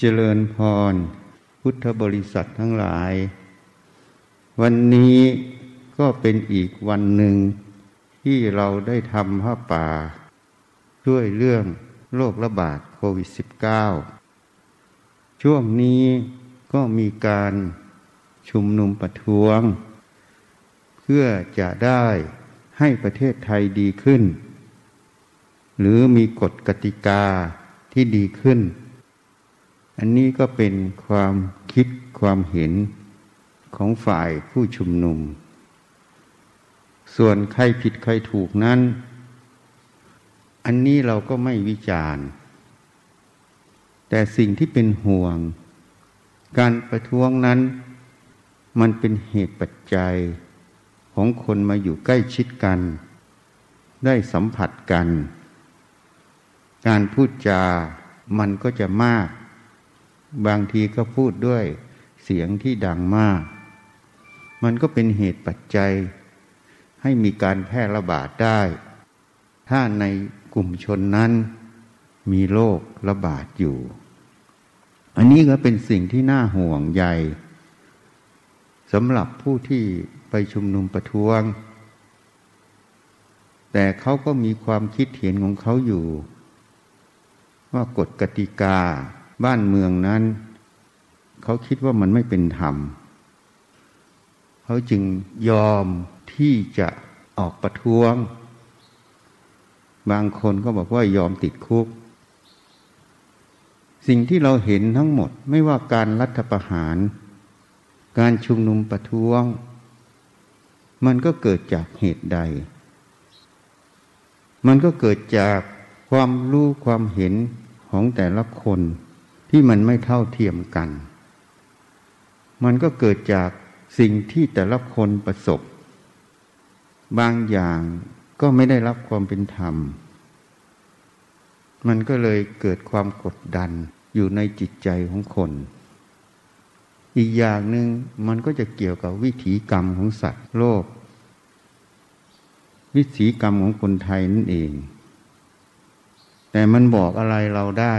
เจริญพร พุทธบริษัททั้งหลาย วันนี้ก็เป็นอีกวันหนึ่งที่เราได้ทำผ้าป่า ด้วยเรื่องโรคระบาดโควิด -19 ช่วงนี้ก็มีการชุมนุมประท้วง เพื่อจะได้ให้ประเทศไทยดีขึ้น หรือมีกฎกติกาที่ดีขึ้น อันนี้ก็เป็นความคิดความเห็นของฝ่ายผู้ชุมนุม ส่วนใครผิดใครถูกนั้น อันนี้เราก็ไม่วิจารณ์ แต่สิ่งที่เป็นห่วง การประท้วงนั้น มันเป็นเหตุปัจจัยของคนมาอยู่ใกล้ชิดกัน ได้สัมผัสกัน การพูดจามันก็จะมาก บางทีก็พูดด้วยเสียงที่ดังมาก มันก็เป็นเหตุปัจจัย ให้มีการแพร่ระบาดได้ ถ้าในกลุ่มชนนั้น มีโรคระบาดอยู่ อันนี้ก็เป็นสิ่งที่น่าห่วงใยสำหรับผู้ที่ไปชุมนุมประท้วง แต่เขาก็มีความคิดเห็นของเขาอยู่ ว่ากฎกติกา บ้านเมืองนั้น เขาคิดว่ามันไม่เป็นธรรม เขาจึงยอมที่จะออกประท้วง บางคนก็บอกว่ายอมติดคุก สิ่งที่เราเห็นทั้งหมดไม่ว่าการรัฐประหาร การชุมนุมประท้วง มันก็เกิดจากเหตุใด มันก็เกิดจากความรู้ความเห็นของแต่ละคน ที่มันไม่เท่าเทียมกัน มันก็เกิดจากสิ่งที่แต่ละคนประสบ บางอย่างก็ไม่ได้รับความเป็นธรรม มันก็เลยเกิดความกดดันอยู่ในจิตใจของคน อีกอย่างหนึ่งมันก็จะเกี่ยวกับวิถีกรรมของสัตว์โลก วิถีกรรมของคนไทยนั่นเอง แต่มันบอกอะไรเราได้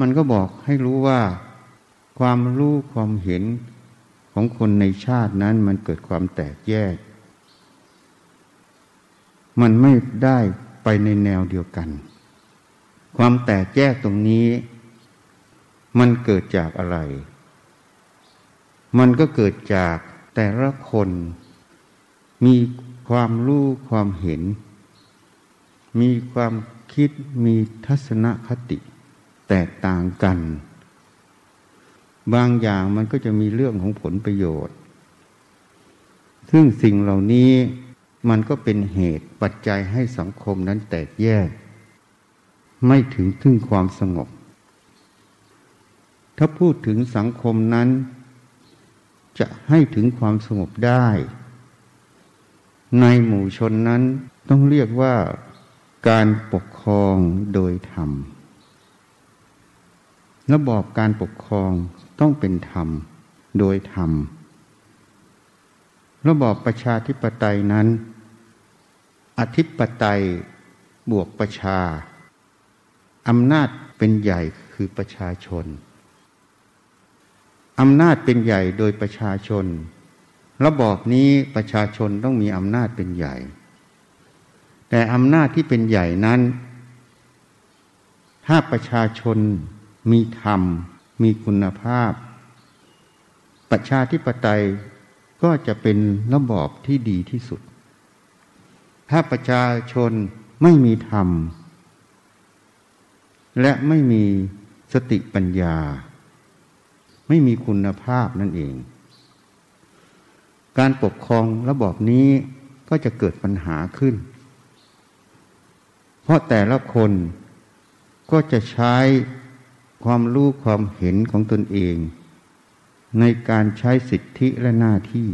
มันก็บอกให้รู้ว่า ความรู้ความเห็นของคนในชาตินั้นมันเกิดความแตกแยก มันไม่ได้ไปในแนวเดียวกัน ความแตกแยกตรงนี้ มันเกิดจากอะไร มันก็เกิดจากแต่ละคนมีความรู้ความเห็น มีความคิดมีทัศนคติ แตกต่างกัน บางอย่างมันก็จะมีเรื่องของผลประโยชน์ ซึ่งสิ่งเหล่านี้มันก็เป็นเหตุปัจจัยให้สังคมนั้นแตกแยก ไม่ถึงถึงความสงบ ถ้าพูดถึงสังคมนั้น จะให้ถึงความสงบได้ ในหมู่ชนนั้นต้องเรียกว่าการปกครองโดยธรรม ระบอบการปกครองต้องเป็นธรรม โดยธรรม ระบอบประชาธิปไตยนั้น อธิปไตยบวกประชา อำนาจเป็นใหญ่คือประชาชน อำนาจเป็นใหญ่โดยประชาชน ระบอบนี้ประชาชนต้องมีอำนาจเป็นใหญ่ แต่อำนาจที่เป็นใหญ่นั้น ถ้าประชาชน มีธรรม มีคุณภาพ ประชาธิปไตยก็จะเป็นระบอบที่ดีที่สุด ถ้าประชาชนไม่มีธรรม และไม่มีสติปัญญา ไม่มีคุณภาพนั่นเอง การปกครองระบอบนี้ก็จะเกิดปัญหาขึ้น เพราะแต่ละคนก็จะใช้ ความรู้ความเห็นของตนเอง ในการใช้สิทธิและหน้าที่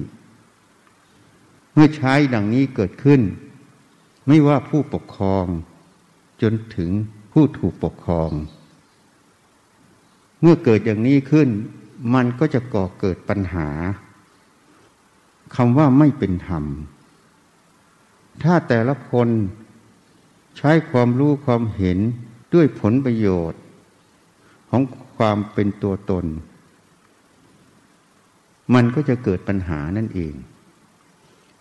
เมื่อใช้ดังนี้เกิดขึ้น ไม่ว่าผู้ปกครอง จนถึงผู้ถูกปกครอง เมื่อเกิดอย่างนี้ขึ้น มันก็จะก่อเกิดปัญหาคำว่าไม่เป็นธรรม ถ้าแต่ละคนใช้ความรู้ความเห็นด้วยผลประโยชน์ ของความเป็นตัวตน มันก็จะเกิดปัญหานั่นเอง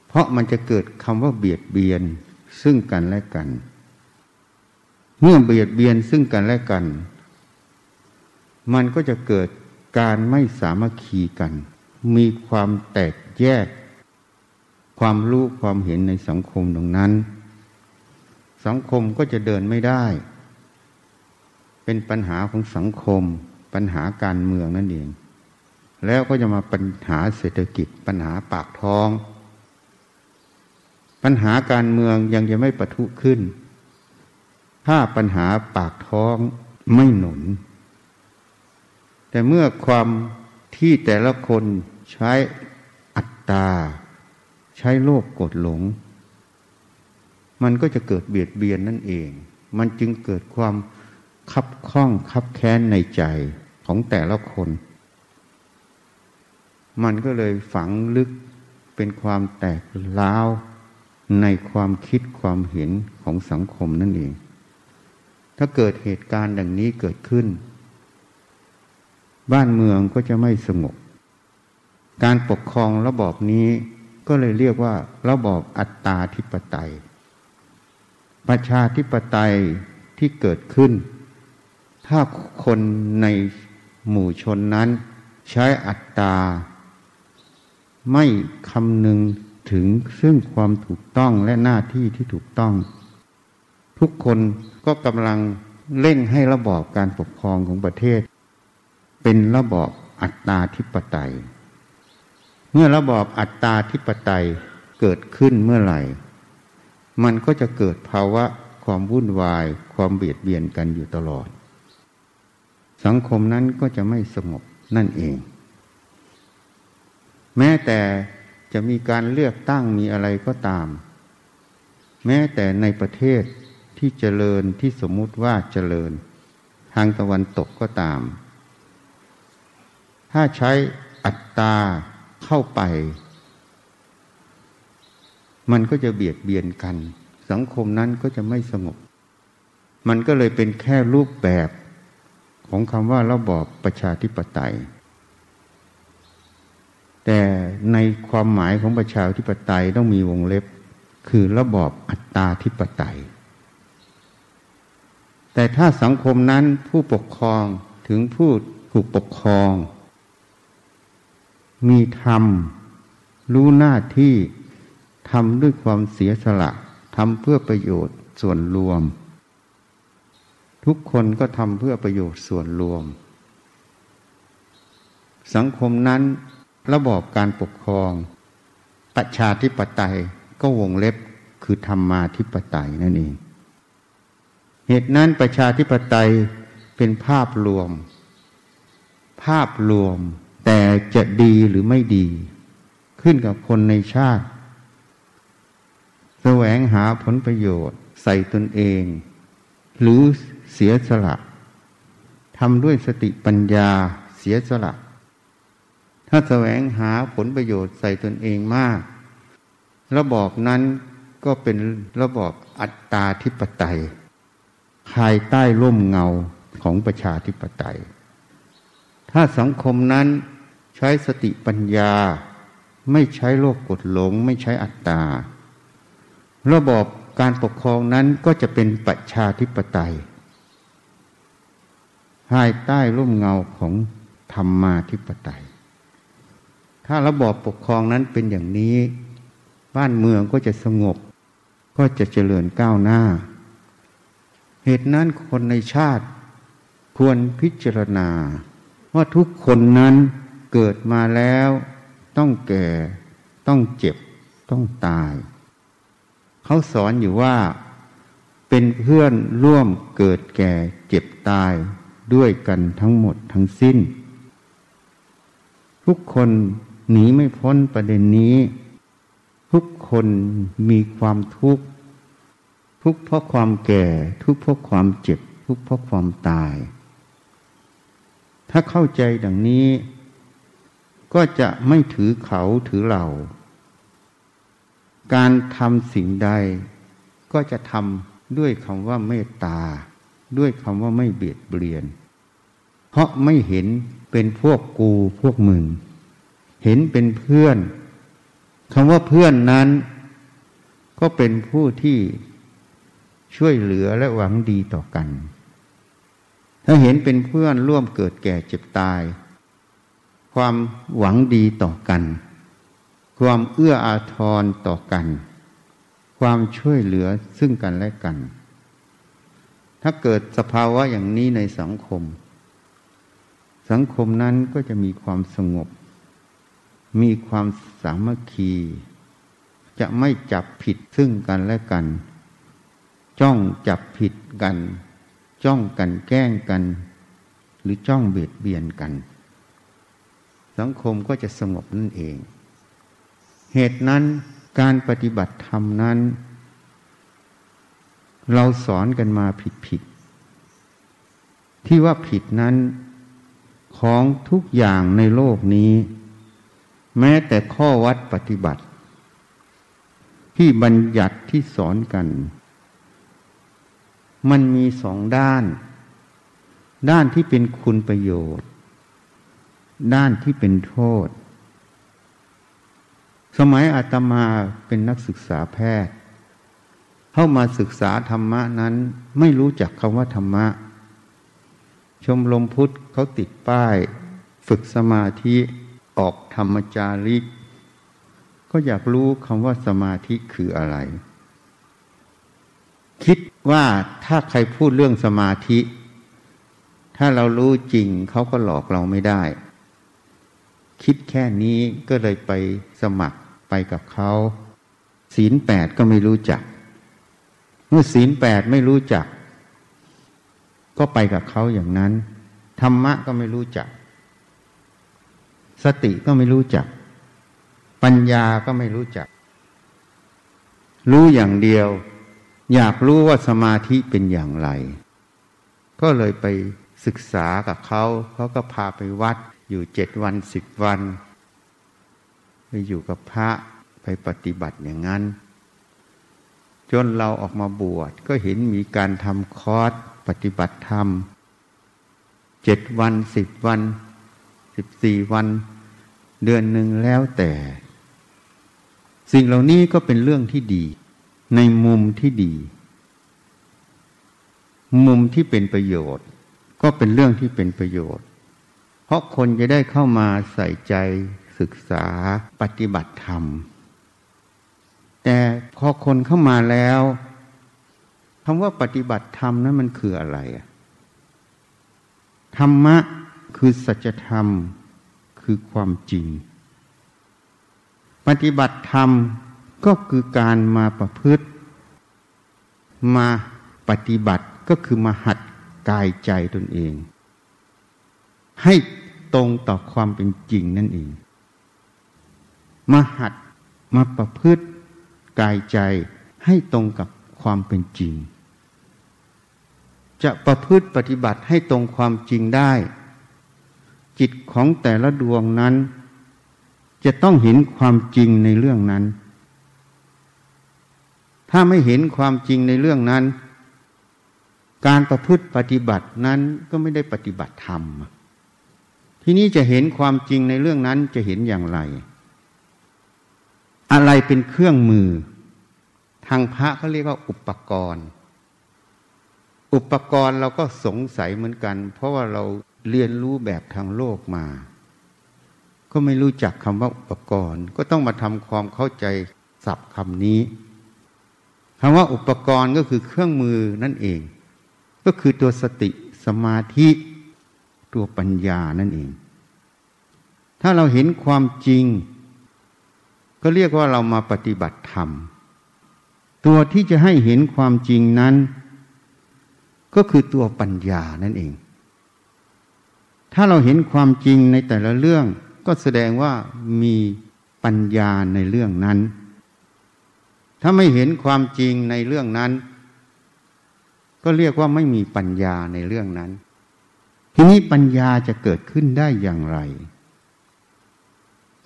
เพราะมันจะเกิดคำว่าเบียดเบียนซึ่งกันและกัน เมื่อเบียดเบียนซึ่งกันและกัน มันก็จะเกิดการไม่สามัคคีกัน มีความแตกแยก ความรู้ความเห็นในสังคมตรงนั้น สังคมก็จะเดินไม่ได้ เป็นปัญหาของสังคม ปัญหาการเมืองนั่นเอง แล้วก็จะมาปัญหาเศรษฐกิจ ปัญหาปากท้อง ปัญหาการเมืองยังจะไม่ปะทุขึ้น ถ้าปัญหาปากท้องไม่หนุน แต่เมื่อความที่แต่ละคนใช้อัตตา ใช้โลภกดหลง มันก็จะเกิดเบียดเบียนนั่นเอง มันจึงเกิดความ คับข้องคับแค้นในใจของแต่ละคน มันก็เลยฝังลึกเป็นความแตกล้าวในความคิดความเห็นของสังคมนั่นเอง ถ้าเกิดเหตุการณ์ดังนี้เกิดขึ้น บ้านเมืองก็จะไม่สงบ การปกครองระบอบนี้ก็เลยเรียกว่า ระบอบอัตตาธิปไตย ประชาธิปไตยที่เกิดขึ้น ถ้าคนในหมู่ชนนั้น ใช้อัตตา ไม่คำนึงถึงซึ่งความถูกต้องและหน้าที่ที่ถูกต้อง ทุกคนก็กำลังเล่นให้ระบอบการปกครองของประเทศ เป็นระบอบอัตตาธิปไตย เมื่อระบอบอัตตาธิปไตยเกิดขึ้นเมื่อไหร่ มันก็จะเกิดภาวะความวุ่นวาย ความเบียดเบียนกันอยู่ตลอด สังคมนั้นก็จะไม่สงบนั่นเอง แม้แต่จะมีการเลือกตั้งมีอะไรก็ตาม แม้แต่ในประเทศที่เจริญที่สมมุติว่าเจริญ ทางตะวันตกก็ตาม ถ้าใช้อัตตาเข้าไป มันก็จะเบียดเบียนกัน สังคมนั้นก็จะไม่สงบ มันก็เลยเป็นแค่รูปแบบ ของคำว่าระบอบประชาธิปไตย แต่ในความหมายของประชาธิปไตยต้องมีวงเล็บ คือระบอบอัตตาธิปไตย แต่ถ้าสังคมนั้นผู้ปกครองถึงผู้ถูกปกครอง มีธรรม รู้หน้าที่ทำด้วยความเสียสละทำเพื่อประโยชน์ส่วนรวม ทุกคนก็ทำเพื่อประโยชน์ส่วนรวม สังคมนั้นระบอบการปกครอง ประชาธิปไตยก็วงเล็บคือธรรมาธิปไตยนั่นเอง เหตุนั้นประชาธิปไตยเป็นภาพรวม ภาพรวมแต่จะดีหรือไม่ดี ขึ้นกับคนในชาติแสวงหาผลประโยชน์ใส่ตนเอง หรือ สียสละทำด้วยสติปัญญาเสียสละ ถ้าแสวงหาผลประโยชน์ใส่ตนเองมาก ระบอบนั้นก็เป็นระบอบอัตตาธิปไตย ภายใต้ร่มเงาของประชาธิปไตย ถ้าสังคมนั้นใช้สติปัญญา ไม่ใช้โลกกดหลง ไม่ใช้อัตตา ระบอบการปกครองนั้นก็จะเป็นประชาธิปไตย ภายใต้ร่มเงาของธรรมาธิปไตย ถ้าระบอบปกครองนั้นเป็นอย่างนี้ บ้านเมืองก็จะสงบ ก็จะเจริญก้าวหน้า เหตุนั้นคนในชาติควรพิจารณา ว่าทุกคนนั้นเกิดมาแล้ว ต้องแก่ ต้องเจ็บ ต้องตาย เขาสอนอยู่ว่าเป็นเพื่อนร่วมเกิดแก่เจ็บตาย ด้วยกันทั้งหมดทั้งสิ้น ทุกคนหนีไม่พ้นประเด็นนี้ ทุกคนมีความทุกข์ ทุกเพราะความแก่ ทุกเพราะความเจ็บ ทุกเพราะความตาย ถ้าเข้าใจดังนี้ ก็จะไม่ถือเขาถือเรา การทำสิ่งใด ก็จะทำด้วยคำว่าเมตตา ด้วยคำว่าไม่เบียดเบียน เพราะไม่เห็นเป็นพวกกูพวกมึง เห็นเป็นเพื่อนคำว่าเพื่อนนั้น ก็เป็นผู้ที่ช่วยเหลือและหวังดีต่อกัน ถ้าเห็นเป็นเพื่อนร่วมเกิดแก่เจ็บตาย ความหวังดีต่อกัน ความเอื้ออาทรต่อกัน ความช่วยเหลือซึ่งกันและกัน ถ้าเกิดสภาวะอย่างนี้ในสังคม สังคมนั้นก็จะมีความสงบ มีความสามัคคี จะไม่จับผิดซึ่งกันและกัน จ้องจับผิดกัน จ้องกันแกล้งกัน หรือจ้องเบียดเบียนกัน สังคมก็จะสงบนั่นเอง เหตุนั้นการปฏิบัติธรรมนั้น เราสอนกันมาผิดผิดที่ว่าผิดนั้น ของทุกอย่างในโลกนี้ แม้แต่ข้อวัดปฏิบัติ ที่บัญญัติที่สอนกัน มันมีสองด้าน ด้านที่เป็นคุณประโยชน์ ด้านที่เป็นโทษ สมัยอาตมาเป็นนักศึกษาแพทย์ เข้ามาศึกษาธรรมะนั้นไม่รู้จักคำว่าธรรมะ ชมรมพุทธเขาติดป้าย ฝึกสมาธิออกธรรมจาริก ก็อยากรู้คำว่าสมาธิคืออะไร คิดว่าถ้าใครพูดเรื่องสมาธิ ถ้าเรารู้จริงเขาก็หลอกเราไม่ได้ คิดแค่นี้ก็เลยไปสมัครไปกับเขาศีลแปดก็ไม่รู้จัก เมื่อศีลแปดไม่รู้จัก ก็ไปกับเขาอย่างนั้น ธรรมะก็ไม่รู้จัก สติก็ไม่รู้จัก ปัญญาก็ไม่รู้จัก รู้อย่างเดียว อยากรู้ว่าสมาธิเป็นอย่างไร ก็เลยไปศึกษากับเขาเขาก็พาไปวัดอยู่เจ็ดวันสิบวัน ไปอยู่กับพระไปปฏิบัติอย่างนั้น จนเราออกมาบวชก็เห็นมีการทำคอร์ส ปฏิบัติธรรมเจ็ดวันสิบวันสิบสี่วัน เดือนหนึ่งแล้วแต่ สิ่งเหล่านี้ก็เป็นเรื่องที่ดี ในมุมที่ดี มุมที่เป็นประโยชน์ ก็เป็นเรื่องที่เป็นประโยชน์ เพราะคนจะได้เข้ามาใส่ใจศึกษาปฏิบัติธรรม แต่พอคนเข้ามาแล้ว คำว่าปฏิบัติธรรมนั้นมันคืออะไรธรรมะคือสัจธรรมคือความจริง ปฏิบัติธรรมก็คือการมาประพฤติ มาปฏิบัติก็คือมาหัดกายใจตนเอง ให้ตรงต่อความเป็นจริงนั่นเอง มาหัดมาประพฤติกายใจให้ตรงกับความเป็นจริง จะประพฤติปฏิบัติให้ตรงความจริงได้ จิตของแต่ละดวงนั้น จะต้องเห็นความจริงในเรื่องนั้น ถ้าไม่เห็นความจริงในเรื่องนั้น การประพฤติปฏิบัตินั้นก็ไม่ได้ปฏิบัติธรรม ทีนี้จะเห็นความจริงในเรื่องนั้นจะเห็นอย่างไร อะไรเป็นเครื่องมือ ทางพระเขาเรียกว่าอุปกรณ์ อุปกรณ์เราก็สงสัยเหมือนกัน เพราะว่าเราเรียนรู้แบบทางโลกมา ก็ไม่รู้จักคำว่าอุปกรณ์ ก็ต้องมาทำความเข้าใจศัพท์คำนี้คำว่าอุปกรณ์ก็คือเครื่องมือนั่นเอง ก็คือตัวสติสมาธิตัวปัญญานั่นเอง ถ้าเราเห็นความจริง ก็เรียกว่าเรามาปฏิบัติธรรม ตัวที่จะให้เห็นความจริงนั้น ก็คือตัวปัญญานั่นเอง ถ้าเราเห็นความจริงในแต่ละเรื่องก็แสดงว่ามีปัญญาในเรื่องนั้น ถ้าไม่เห็นความจริงในเรื่องนั้น ก็เรียกว่าไม่มีปัญญาในเรื่องนั้น ทีนี้ปัญญาจะเกิดขึ้นได้อย่างไร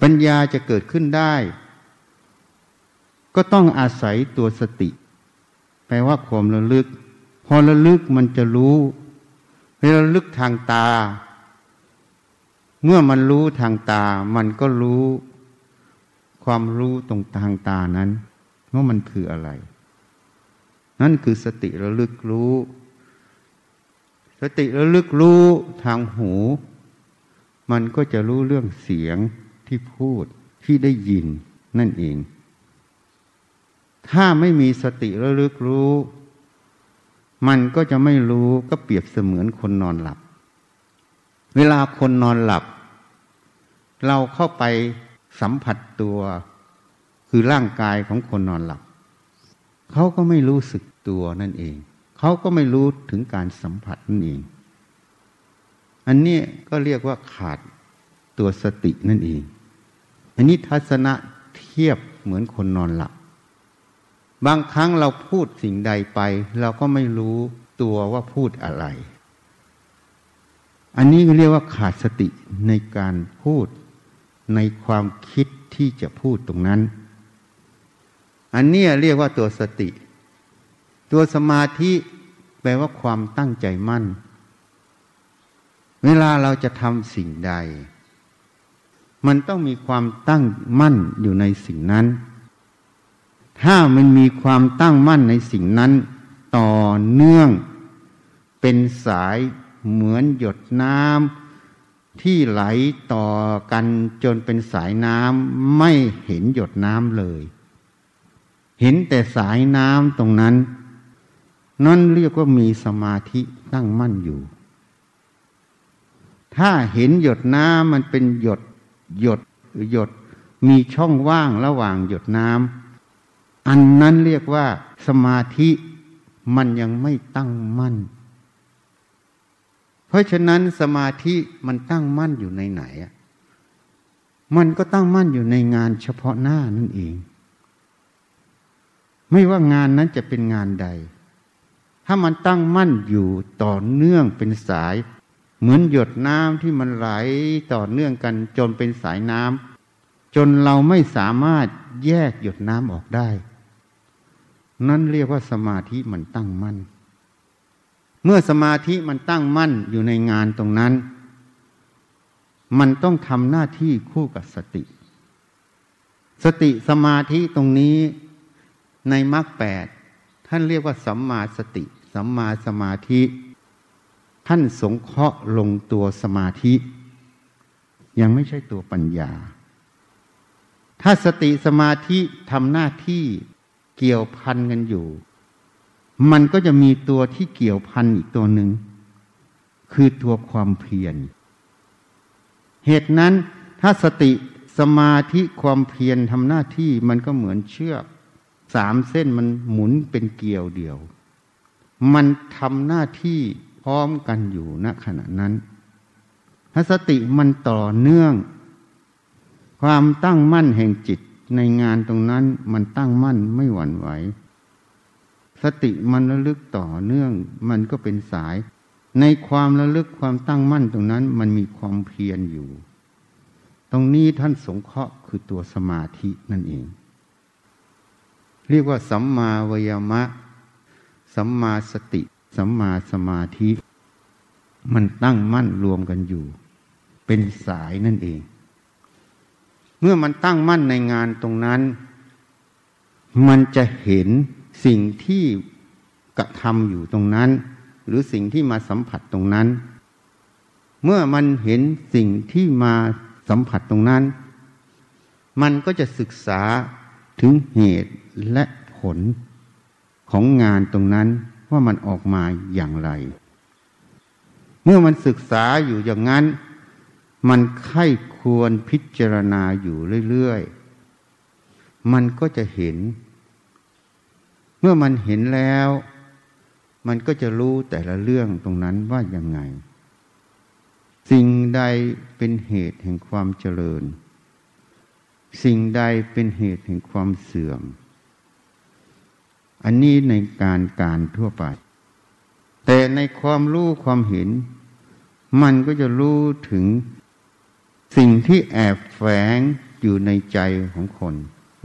ปัญญาจะเกิดขึ้นได้ ก็ต้องอาศัยตัวสติ แปลว่าความระลึก พอระลึกมันจะรู้เวลาระลึกทางตา เมื่อมันรู้ทางตา มันก็รู้ ความรู้ตรงทางตานั้นว่ามันคืออะไร นั่นคือสติระลึกรู้ สติระลึกรู้ทางหู มันก็จะรู้เรื่องเสียงที่พูดที่ได้ยินนั่นเอง ถ้าไม่มีสติระลึกรู้ มันก็จะไม่รู้ก็เปรียบเสมือนคนนอนหลับ เวลาคนนอนหลับ เราเข้าไปสัมผัสตัว คือร่างกายของคนนอนหลับ เขาก็ไม่รู้สึกตัวนั่นเอง เขาก็ไม่รู้ถึงการสัมผัสนั่นเอง อันนี้ก็เรียกว่าขาดตัวสตินั่นเอง อันนี้ทัศนะเทียบเหมือนคนนอนหลับ บางครั้งเราพูดสิ่งใดไป เราก็ไม่รู้ตัวว่าพูดอะไร อันนี้เรียกว่าขาดสติในการพูดในความคิดที่จะพูดตรงนั้น อันนี้เรียกว่าตัวสติ ตัวสมาธิแปลว่าความตั้งใจมั่น เวลาเราจะทำสิ่งใด มันต้องมีความตั้งมั่นอยู่ในสิ่งนั้น ถ้ามันมีความตั้งมั่นในสิ่งนั้น ต่อเนื่องเป็นสายเหมือนหยดน้ำที่ไหลต่อกันจนเป็นสายน้ำไม่เห็นหยดน้ำเลย เห็นแต่สายน้ำตรงนั้น นั่นเรียกว่ามีสมาธิตั้งมั่นอยู่ ถ้าเห็นหยดน้ำมันเป็นหยดหยดหยดมีช่องว่างระหว่างหยดน้ำ อันนั้นเรียกว่าสมาธิมันยังไม่ตั้งมั่น เพราะฉะนั้นสมาธิมันตั้งมั่นอยู่ในไหนอะมันก็ตั้งมั่นอยู่ในงานเฉพาะหน้านั่นเอง ไม่ว่างานนั้นจะเป็นงานใด ถ้ามันตั้งมั่นอยู่ต่อเนื่องเป็นสาย เหมือนหยดน้ำที่มันไหลต่อเนื่องกันจนเป็นสายน้ำจนเราไม่สามารถแยกหยดน้ำออกได้ นั่นเรียกว่าสมาธิมันตั้งมั่น เมื่อสมาธิมันตั้งมั่นอยู่ในงานตรงนั้น มันต้องทำหน้าที่คู่กับสติ สติสมาธิตรงนี้ในมรรคแปดท่านเรียกว่าสัมมาสติ สัมมาสมาธิ ท่านสงเคราะห์ลงตัวสมาธิ ยังไม่ใช่ตัวปัญญา ถ้าสติสมาธิทำหน้าที่ เกี่ยวพันกันอยู่ มันก็จะมีตัวที่เกี่ยวพันอีกตัวหนึ่ง คือตัวความเพียร เหตุนั้นถ้าสติสมาธิความเพียรทำหน้าที่มันก็เหมือนเชือกสามเส้นมันหมุนเป็นเกลียวเดียว มันทำหน้าที่พร้อมกันอยู่ณขณะนั้นถ้าสติมันต่อเนื่อง ความตั้งมั่นแห่งจิต ในงานตรงนั้นมันตั้งมั่นไม่หวั่นไหว สติมันระลึกต่อเนื่องมันก็เป็นสาย ในความระลึกความตั้งมั่นตรงนั้น มันมีความเพียรอยู่ ตรงนี้ท่านสงเคราะห์คือตัวสมาธินั่นเอง เรียกว่าสัมมาวยมะ สัมมาสติ สัมมาสมาธิ มันตั้งมั่นรวมกันอยู่ เป็นสายนั่นเอง เมื่อมันตั้งมั่นในงานตรงนั้น มันจะเห็นสิ่งที่กระทำอยู่ตรงนั้น หรือสิ่งที่มาสัมผัสตรงนั้น เมื่อมันเห็นสิ่งที่มาสัมผัสตรงนั้น มันก็จะศึกษาถึงเหตุและผลของงานตรงนั้นว่ามันออกมาอย่างไร เมื่อมันศึกษาอยู่อย่างนั้น มันไข้ควรพิจารณาอยู่เรื่อยๆ มันก็จะเห็น เมื่อมันเห็นแล้ว มันก็จะรู้แต่ละเรื่องตรงนั้นว่ายังไง สิ่งใดเป็นเหตุแห่งความเจริญ สิ่งใดเป็นเหตุแห่งความเสื่อม อันนี้ในการการทั่วไป แต่ในความรู้ความเห็นมันก็จะรู้ถึง สิ่งที่แอบแฝงอยู่ในใจของคน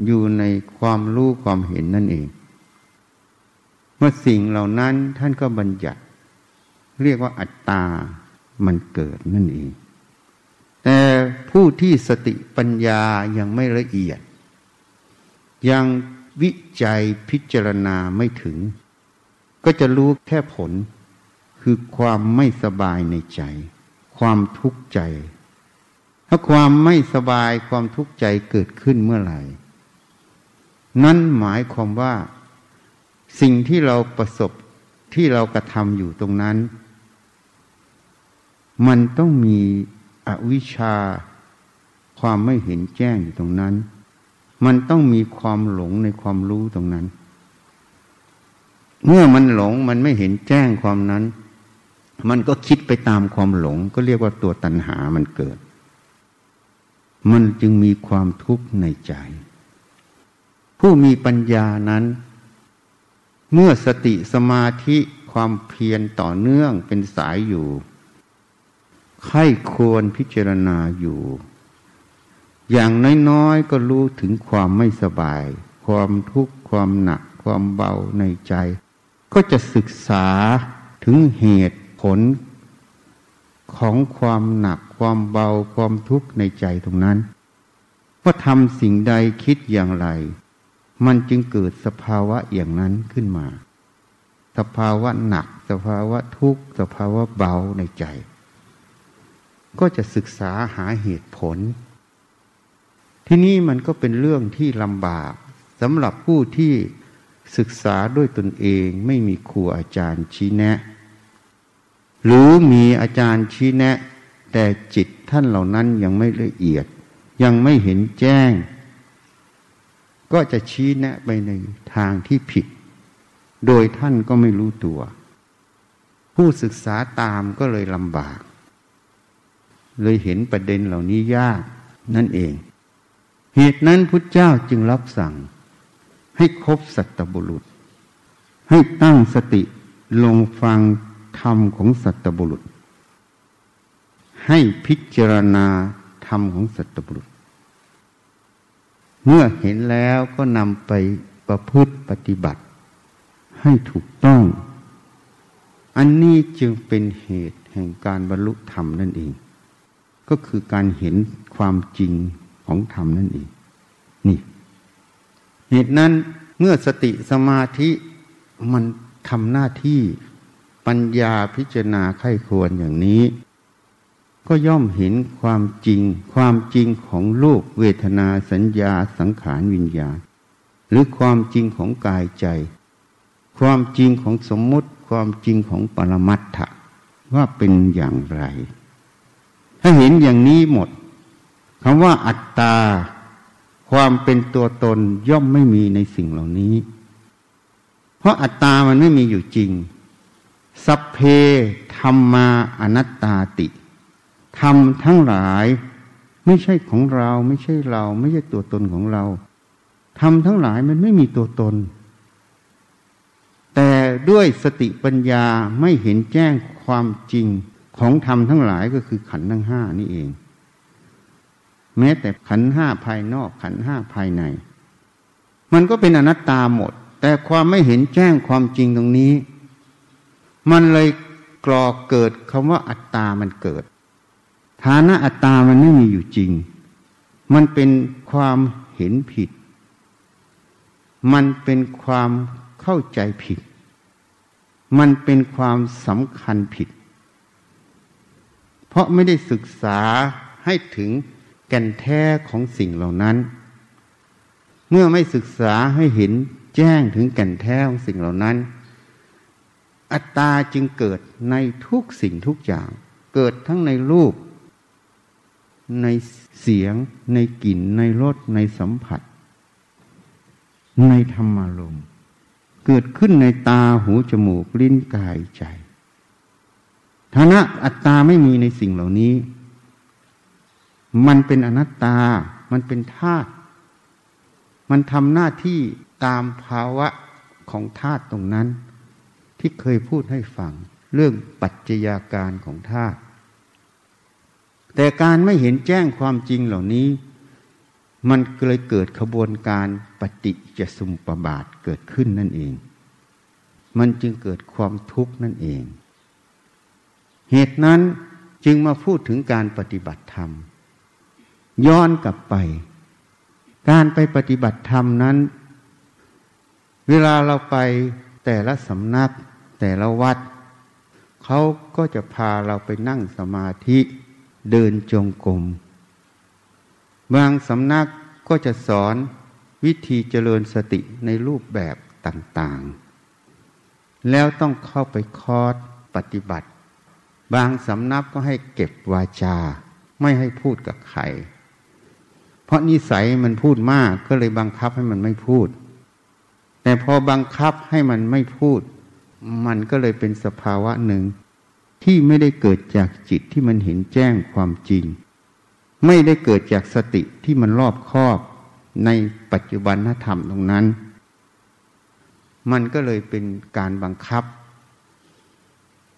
อยู่ในความรู้ความเห็นนั่นเอง เมื่อสิ่งเหล่านั้นท่านก็บัญญัติ เรียกว่าอัตตา มันเกิดนั่นเอง แต่ผู้ที่สติปัญญายังไม่ละเอียด ยังวิจัยพิจารณาไม่ถึง ก็จะรู้แค่ผล คือความไม่สบายในใจ ความทุกข์ใจ ถ้าความไม่สบายความทุกข์ใจเกิดขึ้นเมื่อไหร่ นั่นหมายความว่าสิ่งที่เราประสบที่เรากระทำอยู่ตรงนั้น มันต้องมีอวิชชา ความไม่เห็นแจ้งอยู่ตรงนั้น มันต้องมีความหลงในความรู้ตรงนั้น เมื่อมันหลงมันไม่เห็นแจ้งความนั้น มันก็คิดไปตามความหลง ก็เรียกว่าตัวตัณหามันเกิด มันจึงมีความทุกข์ในใจ ผู้มีปัญญานั้น เมื่อสติสมาธิความเพียรต่อเนื่องเป็นสายอยู่ใครควรพิจารณาอยู่ อย่างน้อยๆก็รู้ถึงความไม่สบาย ความทุกข์ความหนัก ความเบาในใจ ก็จะศึกษาถึงเหตุผลของความหนัก ความเบาความทุกข์ในใจตรงนั้น ว่าทำสิ่งใดคิดอย่างไร มันจึงเกิดสภาวะอย่างนั้นขึ้นมา สภาวะหนัก สภาวะทุกข์ สภาวะเบาในใจ ก็จะศึกษาหาเหตุผล ที่นี่มันก็เป็นเรื่องที่ลำบากสำหรับผู้ที่ศึกษาด้วยตนเองไม่มีครูอาจารย์ชี้แนะ หรือมีอาจารย์ชี้แนะ แต่จิตท่านเหล่านั้นยังไม่ละเอียด ยังไม่เห็นแจ้ง ก็จะชี้แนะไปในทางที่ผิด โดยท่านก็ไม่รู้ตัว ผู้ศึกษาตามก็เลยลำบาก เลยเห็นประเด็นเหล่านี้ยากนั่นเอง เหตุนั้นพุทธเจ้าจึงรับสั่ง ให้คบสัตบุรุษ ให้ตั้งสติลงฟังธรรมของสัตบุรุษ ให้พิจารณาธรรมของสัตบุรุษ เมื่อเห็นแล้วก็นำไปประพฤติปฏิบัติ ให้ถูกต้อง อันนี้จึงเป็นเหตุแห่งการบรรลุธรรมนั่นเอง ก็คือการเห็นความจริงของธรรมนั่นเองนี่ เหตุนั้นเมื่อสติสมาธิมันทำหน้าที่ปัญญาพิจารณาไข้ควรอย่างนี้ ก็ย่อมเห็นความจริง ความจริงของโลกเวทนาสัญญาสังขารวิญญาณ หรือความจริงของกายใจ ความจริงของสมมุติ ความจริงของปรมัตถะว่าเป็นอย่างไร ถ้าเห็นอย่างนี้หมดคำว่าอัตตา ความเป็นตัวตนย่อมไม่มีในสิ่งเหล่านี้ เพราะอัตตามันไม่มีอยู่จริง สัพเพธรรมาอนัตตาติ ธรรมทั้งหลายไม่ใช่ของเรา ไม่ใช่เรา ไม่ใช่ตัวตนของเราธรรมทั้งหลายมันไม่มีตัวตน แต่ด้วยสติปัญญาไม่เห็นแจ้งความจริงของธรรมทั้งหลายก็คือขันทั้งห้านี่เอง แม้แต่ขันธ์ห้าภายนอกขันธ์ห้าภายใน มันก็เป็นอนัตตาหมด แต่ความไม่เห็นแจ้งความจริงตรงนี้ มันเลยกรอกเกิดคำว่าอัตตามันเกิด ฐานะอัตตามันไม่มีอยู่จริง มันเป็นความเห็นผิด มันเป็นความเข้าใจผิด มันเป็นความสำคัญผิด เพราะไม่ได้ศึกษาให้ถึงแก่นแท้ของสิ่งเหล่านั้น เมื่อไม่ศึกษาให้เห็นแจ้งถึงแก่นแท้ของสิ่งเหล่านั้น อัตตาจึงเกิดในทุกสิ่งทุกอย่าง เกิดทั้งในรูป ในเสียง ในกลิ่น ในรสในสัมผัส ในธรรมารมเกิดขึ้นในตาหูจมูกลิ้นกายใจฐานะอัตตาไม่มีในสิ่งเหล่านี้ มันเป็นอนัตตา มันเป็นธาตุมันทำหน้าที่ตามภาวะของธาตุตรงนั้น ที่เคยพูดให้ฟัง เรื่องปัจจัยาการของธาตุ แต่การไม่เห็นแจ้งความจริงเหล่านี้ มันเลยเกิดขบวนการปฏิจสุมปบาทเกิดขึ้นนั่นเอง มันจึงเกิดความทุกข์นั่นเอง เหตุนั้นจึงมาพูดถึงการปฏิบัติธรรม ย้อนกลับไป การไปปฏิบัติธรรมนั้น เวลาเราไปแต่ละสำนักแต่ละวัด เขาก็จะพาเราไปนั่งสมาธิเเดินจงกรมบางสำนักก็จะสอนวิธีเจริญสติในรูปแบบต่างๆ แล้วต้องเข้าไปคอร์สปฏิบัติ บางสำนักก็ให้เก็บวาจา ไม่ให้พูดกับใคร เพราะนิสัยมันพูดมากก็เลยบังคับให้มันไม่พูด แต่พอบังคับให้มันไม่พูด มันก็เลยเป็นสภาวะหนึ่ง ที่ไม่ได้เกิดจากจิตที่มันเห็นแจ้งความจริง ไม่ได้เกิดจากสติที่มันรอบคอบในปัจจุบันธรรมตรงนั้น มันก็เลยเป็นการบังคับ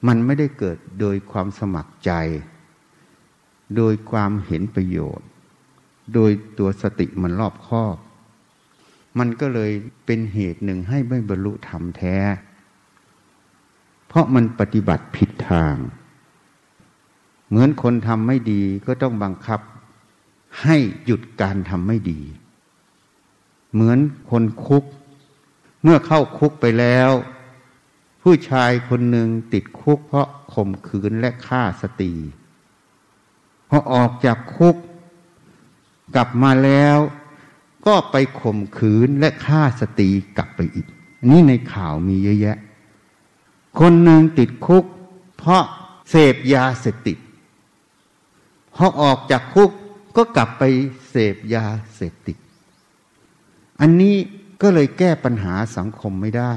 มันไม่ได้เกิดโดยความสมัครใจ โดยความเห็นประโยชน์ โดยตัวสติมันรอบคอบ มันก็เลยเป็นเหตุหนึ่งให้ไม่บรรลุธรรมแท้ เพราะมันปฏิบัติผิดทาง เหมือนคนทำไม่ดีก็ต้องบังคับให้หยุดการทำไม่ดี เหมือนคนคุก เมื่อเข้าคุกไปแล้ว ผู้ชายคนหนึ่งติดคุกเพราะข่มขืนและฆ่าสตรีพอออกจากคุก กลับมาแล้วก็ไปข่มขืนและฆ่าสตรีกลับไปอีก นี่ในข่าวมีเยอะแยะ คนหนึ่งติดคุก เพราะเสพยาเสพติดพอออกจากคุกก็กลับไปเสพยาเสพติด อันนี้ก็เลยแก้ปัญหาสังคมไม่ได้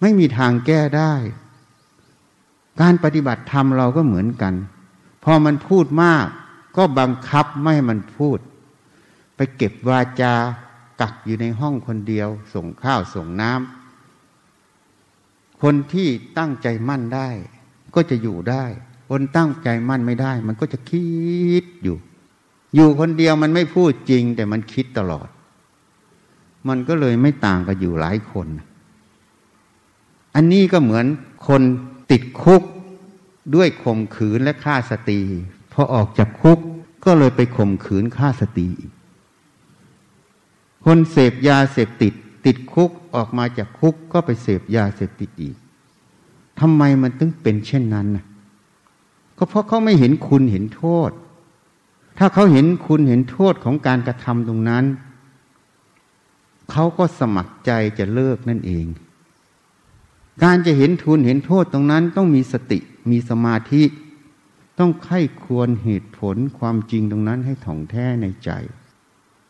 ไม่มีทางแก้ได้ การปฏิบัติธรรมเราก็เหมือนกัน พอมันพูดมากก็บังคับไม่ให้มันพูด ไปเก็บวาจากักอยู่ในห้องคนเดียว ส่งข้าวส่งน้ำ คนที่ตั้งใจมั่นได้ ก็จะอยู่ได้ คนตั้งใจมั่นไม่ได้ มันก็จะคิดอยู่ อยู่คนเดียวมันไม่พูดจริง แต่มันคิดตลอด มันก็เลยไม่ต่างกับอยู่หลายคน อันนี้ก็เหมือนคนติดคุกด้วยข่มขืนและฆ่าสตรีพอออกจากคุกก็เลยไปข่มขืนฆ่าสตรีคนเสพยาเสพติด ติดคุกออกมาจากคุกก็ไปเสพยาเสพติดอีกทำไมมันถึงเป็นเช่นนั้นนะก็เพราะเขาไม่เห็นคุณเห็นโทษ ถ้าเขาเห็นคุณเห็นโทษของการกระทำตรงนั้น เขาก็สมัครใจจะเลิกนั่นเอง การจะเห็นทุนเห็นโทษตรงนั้นต้องมีสติมีสมาธิ ต้องไข้ควรเหตุผลความจริงตรงนั้นให้ถ่องแท้ในใจ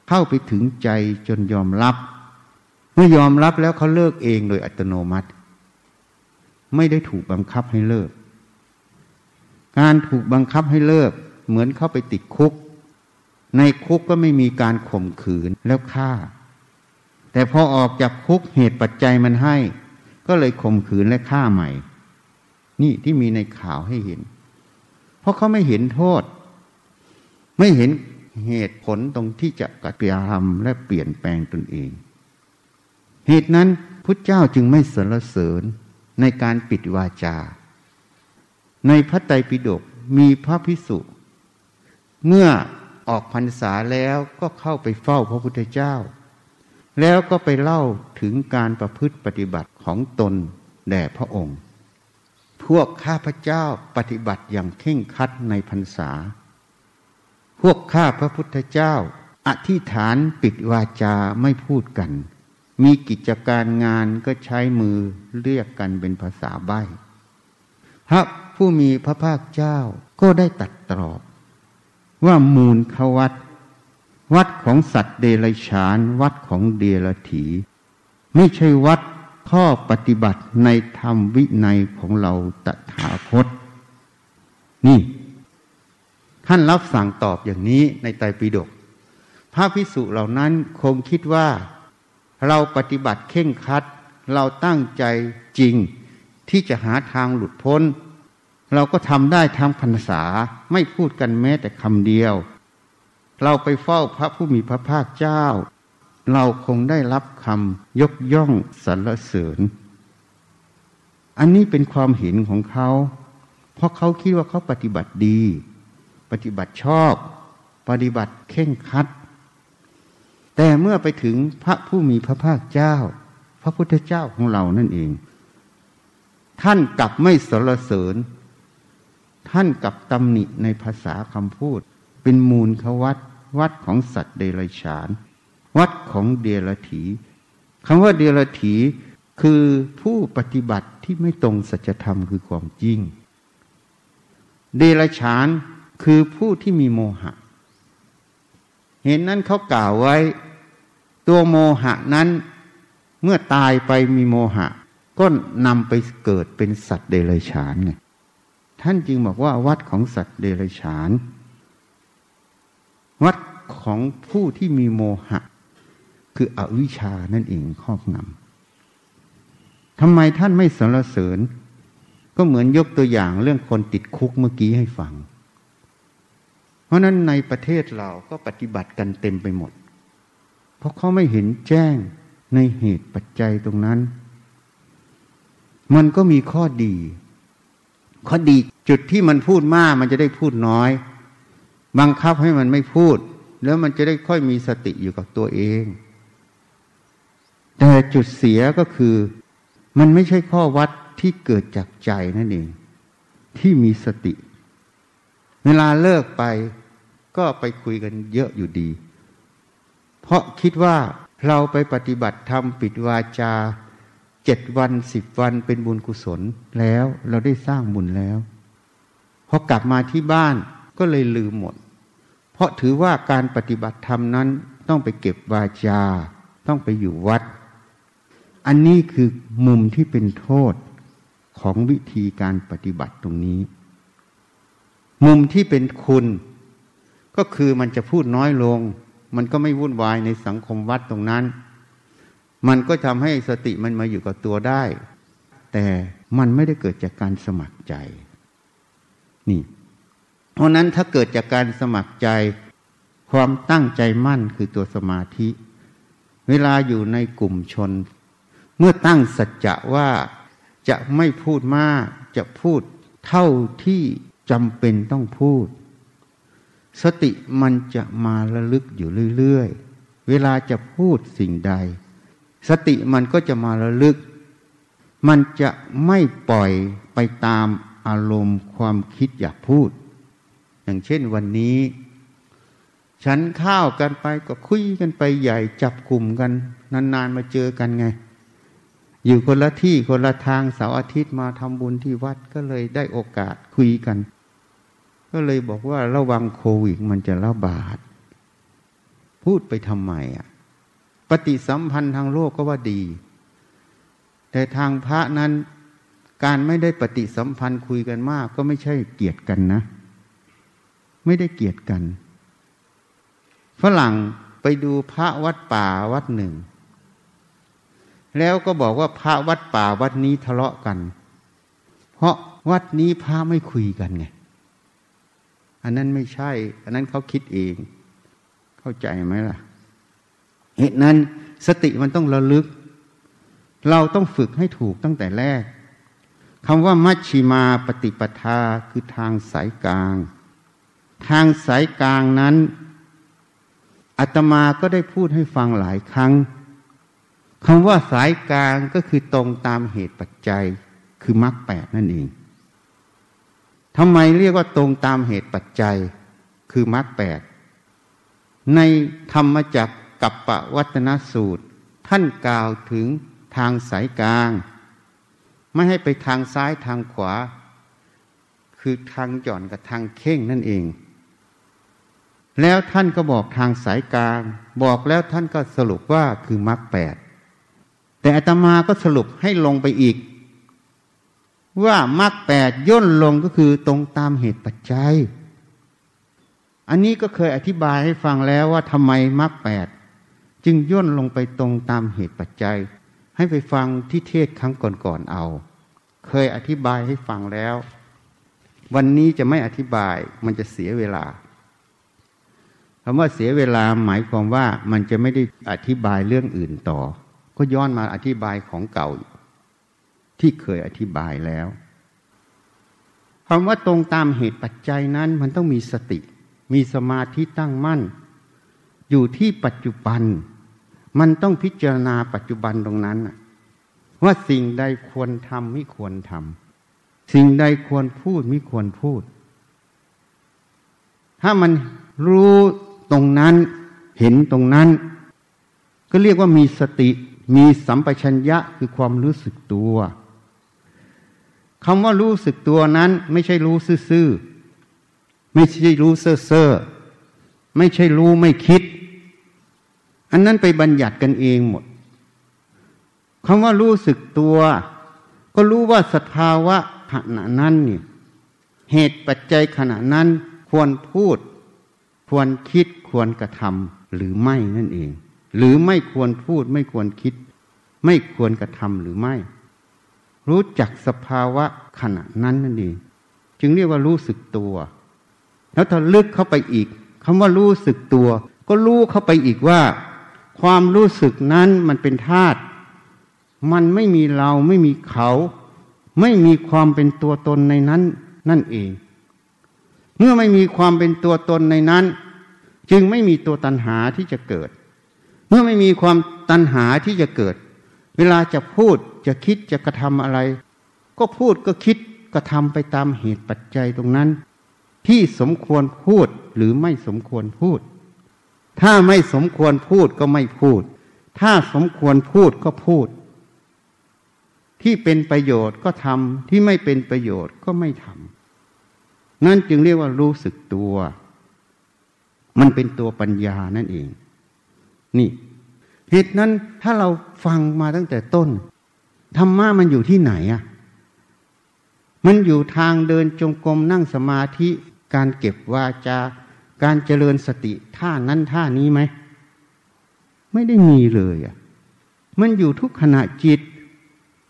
เข้าไปถึงใจจนยอมรับ เมื่อยอมรับแล้วเขาเลิกเองโดยอัตโนมัติ ไม่ได้ถูกบังคับให้เลิก การถูกบังคับให้เลิก เหมือนเข้าไปติดคุก ในคุกก็ไม่มีการข่มขืนแล้วฆ่า แต่พอออกจากคุกเหตุปัจจัยมันให้ ก็เลยข่มขืนและฆ่าใหม่ นี่ที่มีในข่าวให้เห็น เพราะเขาไม่เห็นโทษ ไม่เห็นเหตุผลตรงที่จะกระทำและเปลี่ยนแปลงตนเอง เหตุนั้นพุทธเจ้าจึงไม่สรรเสริญในการปิดวาจา ในพระไตรปิฎกมีพระพิสุเมื่อออกพรรษาแล้วก็เข้าไปเฝ้าพระพุทธเจ้า แล้วก็ไปเล่าถึงการประพฤติปฏิบัติของตนแด่พระองค์ พวกข้าพเจ้าปฏิบัติอย่างเข่งคัดในพรรษา พวกข้าพระพุทธเจ้า อธิษฐานปิดวาจาไม่พูดกัน มีกิจการงานก็ใช้มือเรียกกันเป็นภาษาใบ้พระผู้มีพระภาคเจ้าก็ได้ตัดตรอบว่ามูลขวัตวัดของสัตว์เดรัจฉาน วัดของเดรัจฉี ไม่ใช่วัดข้อปฏิบัติในธรรมวินัยของเราตถาคต นี่ ท่านรับสั่งตอบอย่างนี้ในไตรปิฎกพระพิสุเหล่านั้นคงคิดว่า เราปฏิบัติเข่งคัด เราตั้งใจจริง ที่จะหาทางหลุดพ้น เราก็ทำได้ทางพรรษาไม่พูดกันแม้แต่คำเดียว เราไปเฝ้าพระผู้มีพระภาคเจ้า เราคงได้รับคำยกย่องสรรเสริญ อันนี้เป็นความเห็นของเขา เพราะเขาคิดว่าเขาปฏิบัติดี ปฏิบัติชอบ ปฏิบัติเข่งคัด แต่เมื่อไปถึงพระผู้มีพระภาคเจ้า พระพุทธเจ้าของเรานั่นเอง ท่านกลับไม่สรรเสริญ ท่านกลับตำหนิในภาษาคำพูด เป็นมูลขวัดวัดของสัตว์เดรัจฉาน วัดของเดรัจฉีคำว่าเดรัจฉีคือผู้ปฏิบัติที่ไม่ตรงสัจธรรมคือความจริง เดรัจฉานคือผู้ที่มีโมหะ เห็นนั้นเขากล่าวไว้ ตัวโมหะนั้นเมื่อตายไปมีโมหะ ก็นำไปเกิดเป็นสัตว์เดรัจฉานไงท่านจึงบอกว่าวัดของสัตว์เดรัจฉาน วัดของผู้ที่มีโมหะ คืออวิชานั่นเองครอบงำทำไมท่านไม่สรรเสริญ ก็เหมือนยกตัวอย่างเรื่องคนติดคุกเมื่อกี้ให้ฟัง เพราะนั้นในประเทศเราก็ปฏิบัติกันเต็มไปหมด ราะเขาไม่เห็นแจ้งในเหตุปัจจัยตรงนั้น มันก็มีข้อดี ข้อดีจุดที่มันพูดมาก มันจะได้พูดน้อย บังคับให้มันไม่พูด แล้วมันจะได้ค่อยมีสติอยู่กับตัวเอง แต่จุดเสียก็คือ มันไม่ใช่ข้อวัดที่เกิดจากใจนั่นเอง ที่มีสติ เวลาเลิกไปก็ไปคุยกันเยอะอยู่ดี เพราะคิดว่าเราไปปฏิบัติธรรมปิดวาจาเจ็ดวันสิบวันเป็นบุญกุศลแล้วเราได้สร้างบุญแล้วพอกลับมาที่บ้านก็เลยลืมหมด เพราะถือว่าการปฏิบัติธรรมนั้นต้องไปเก็บวาจา ต้องไปอยู่วัด อันนี้คือมุมที่เป็นโทษของวิธีการปฏิบัติตรงนี้ มุมที่เป็นคุณ ก็คือมันจะพูดน้อยลง มันก็ไม่วุ่นวายในสังคมวัดตรงนั้น มันก็ทำให้สติมันมาอยู่กับตัวได้ แต่มันไม่ได้เกิดจากการสมัครใจ นี่ เพราะนั้นถ้าเกิดจากการสมัครใจ ความตั้งใจมั่นคือตัวสมาธิ เวลาอยู่ในกลุ่มชน เมื่อตั้งสัจจะว่าจะไม่พูดมาก จะพูดเท่าที่จำเป็นต้องพูด สติมันจะมาระลึกอยู่เรื่อยๆ เวลาจะพูดสิ่งใด สติมันก็จะมาระลึก มันจะไม่ปล่อยไปตามอารมณ์ความคิดอยากพูด อย่างเช่นวันนี้ ฉันข้าวกันไปก็คุยกันไปใหญ่จับกลุ่มกัน นานๆมาเจอกันไง อยู่คนละที่คนละทางเสาร์อาทิตย์มาทำบุญที่วัดก็เลยได้โอกาสคุยกัน ก็เลยบอกว่าระวังโควิดมันจะระบาด พูดไปทำไมอะ ปฏิสัมพันธ์ทางโลกก็ว่าดี แต่ทางพระนั้น การไม่ได้ปฏิสัมพันธ์คุยกันมาก ก็ไม่ใช่เกลียดกันนะ ไม่ได้เกลียดกัน ฝรั่งไปดูพระวัดป่าวัดหนึ่ง แล้วก็บอกว่าพระวัดป่าวัดนี้ทะเลาะกัน เพราะวัดนี้พระไม่คุยกันไง อันนั้นไม่ใช่ อันนั้นเขาคิดเอง เข้าใจไหมล่ะ เหตุนั้นสติมันต้องระลึก เราต้องฝึกให้ถูกตั้งแต่แรกคำว่ามัชชิมาปฏิปทาคือทางสายกลาง ทางสายกลางนั้นอาตมาก็ได้พูดให้ฟังหลายครั้งคำว่าสายกลางก็คือตรงตามเหตุปัจจัย คือมรรคแปดนั่นเอง ทำไมเรียกว่าตรงตามเหตุปัจจัย คือมรรคแปดในธรรมจักกับปวัตนสูตร ท่านกล่าวถึงทางสายกลาง ไม่ให้ไปทางซ้ายทางขวา คือทางหย่อนกับทางเข่งนั่นเอง แล้วท่านก็บอกทางสายกลาง บอกแล้วท่านก็สรุปว่าคือมรรคแปดแต่อาตมาก็สรุปให้ลงไปอีก ว่ามรรคแปดย่นลงก็คือตรงตามเหตุปัจจัย อันนี้ก็เคยอธิบายให้ฟังแล้วว่าทำไมมรรคแปดจึงย่นลงไปตรงตามเหตุปัจจัย ให้ไปฟังที่เทศครั้งก่อนๆเอา เคยอธิบายให้ฟังแล้ว วันนี้จะไม่อธิบายมันจะเสียเวลาคำว่าเสียเวลาหมายความว่ามันจะไม่ได้อธิบายเรื่องอื่นต่อ ก็ย้อนมาอธิบายของเก่า ที่เคยอธิบายแล้วคำว่าตรงตามเหตุปัจจัยนั้นมันต้องมีสติ มีสมาธิตั้งมั่น อยู่ที่ปัจจุบัน มันต้องพิจารณาปัจจุบันตรงนั้น ว่าสิ่งใดควรทำไม่ควรทำสิ่งใดควรพูดไม่ควรพูด ถ้ามันรู้ตรงนั้นเห็นตรงนั้น ก็เรียกว่ามีสติ มีสัมปชัญญะคือความรู้สึกตัว คำว่ารู้สึกตัวนั้น ไม่ใช่รู้ซื่อๆไม่ใช่รู้เซ่อๆไม่ใช่รู้ไม่คิด อันนั้นไปบัญญัติกันเองหมดคำว่ารู้สึกตัว ก็รู้ว่าสภาวะขณะนั้นเนี่ยเหตุปัจจัยขณะนั้นควรพูด ควรคิดควรกระทำหรือไม่นั่นเอง หรือไม่ควรพูดไม่ควรคิด ไม่ควรกระทำหรือไม่ รู้จักสภาวะขณะนั้นนั่นเองจึงเรียกว่ารู้สึกตัว แล้วถ้าลึกเข้าไปอีกคำว่ารู้สึกตัว ก็รู้เข้าไปอีกว่า ความรู้สึกนั้นมันเป็นธาตุมันไม่มีเราไม่มีเขา ไม่มีความเป็นตัวตนในนั้นนั่นเอง เมื่อไม่มีความเป็นตัวตนในนั้น จึงไม่มีตัวตัณหาที่จะเกิด เมื่อไม่มีความตัณหาที่จะเกิด เวลาจะพูดจะคิดจะกระทำอะไร ก็พูดก็คิดกระทำไปตามเหตุปัจจัยตรงนั้น ที่สมควรพูดหรือไม่สมควรพูด ถ้าไม่สมควรพูดก็ไม่พูด ถ้าสมควรพูดก็พูด ที่เป็นประโยชน์ก็ทำที่ไม่เป็นประโยชน์ก็ไม่ทำนั่นจึงเรียกว่ารู้สึกตัว มันเป็นตัวปัญญานั่นเอง นี่ เหตุนั้นถ้าเราฟังมาตั้งแต่ต้นธรรมะมันอยู่ที่ไหนอะมันอยู่ทางเดินจงกรมนั่งสมาธิการเก็บวาจาการเจริญสติท่านั้นท่านี้ไหม ไม่ได้มีเลยอะมันอยู่ทุกขณะจิต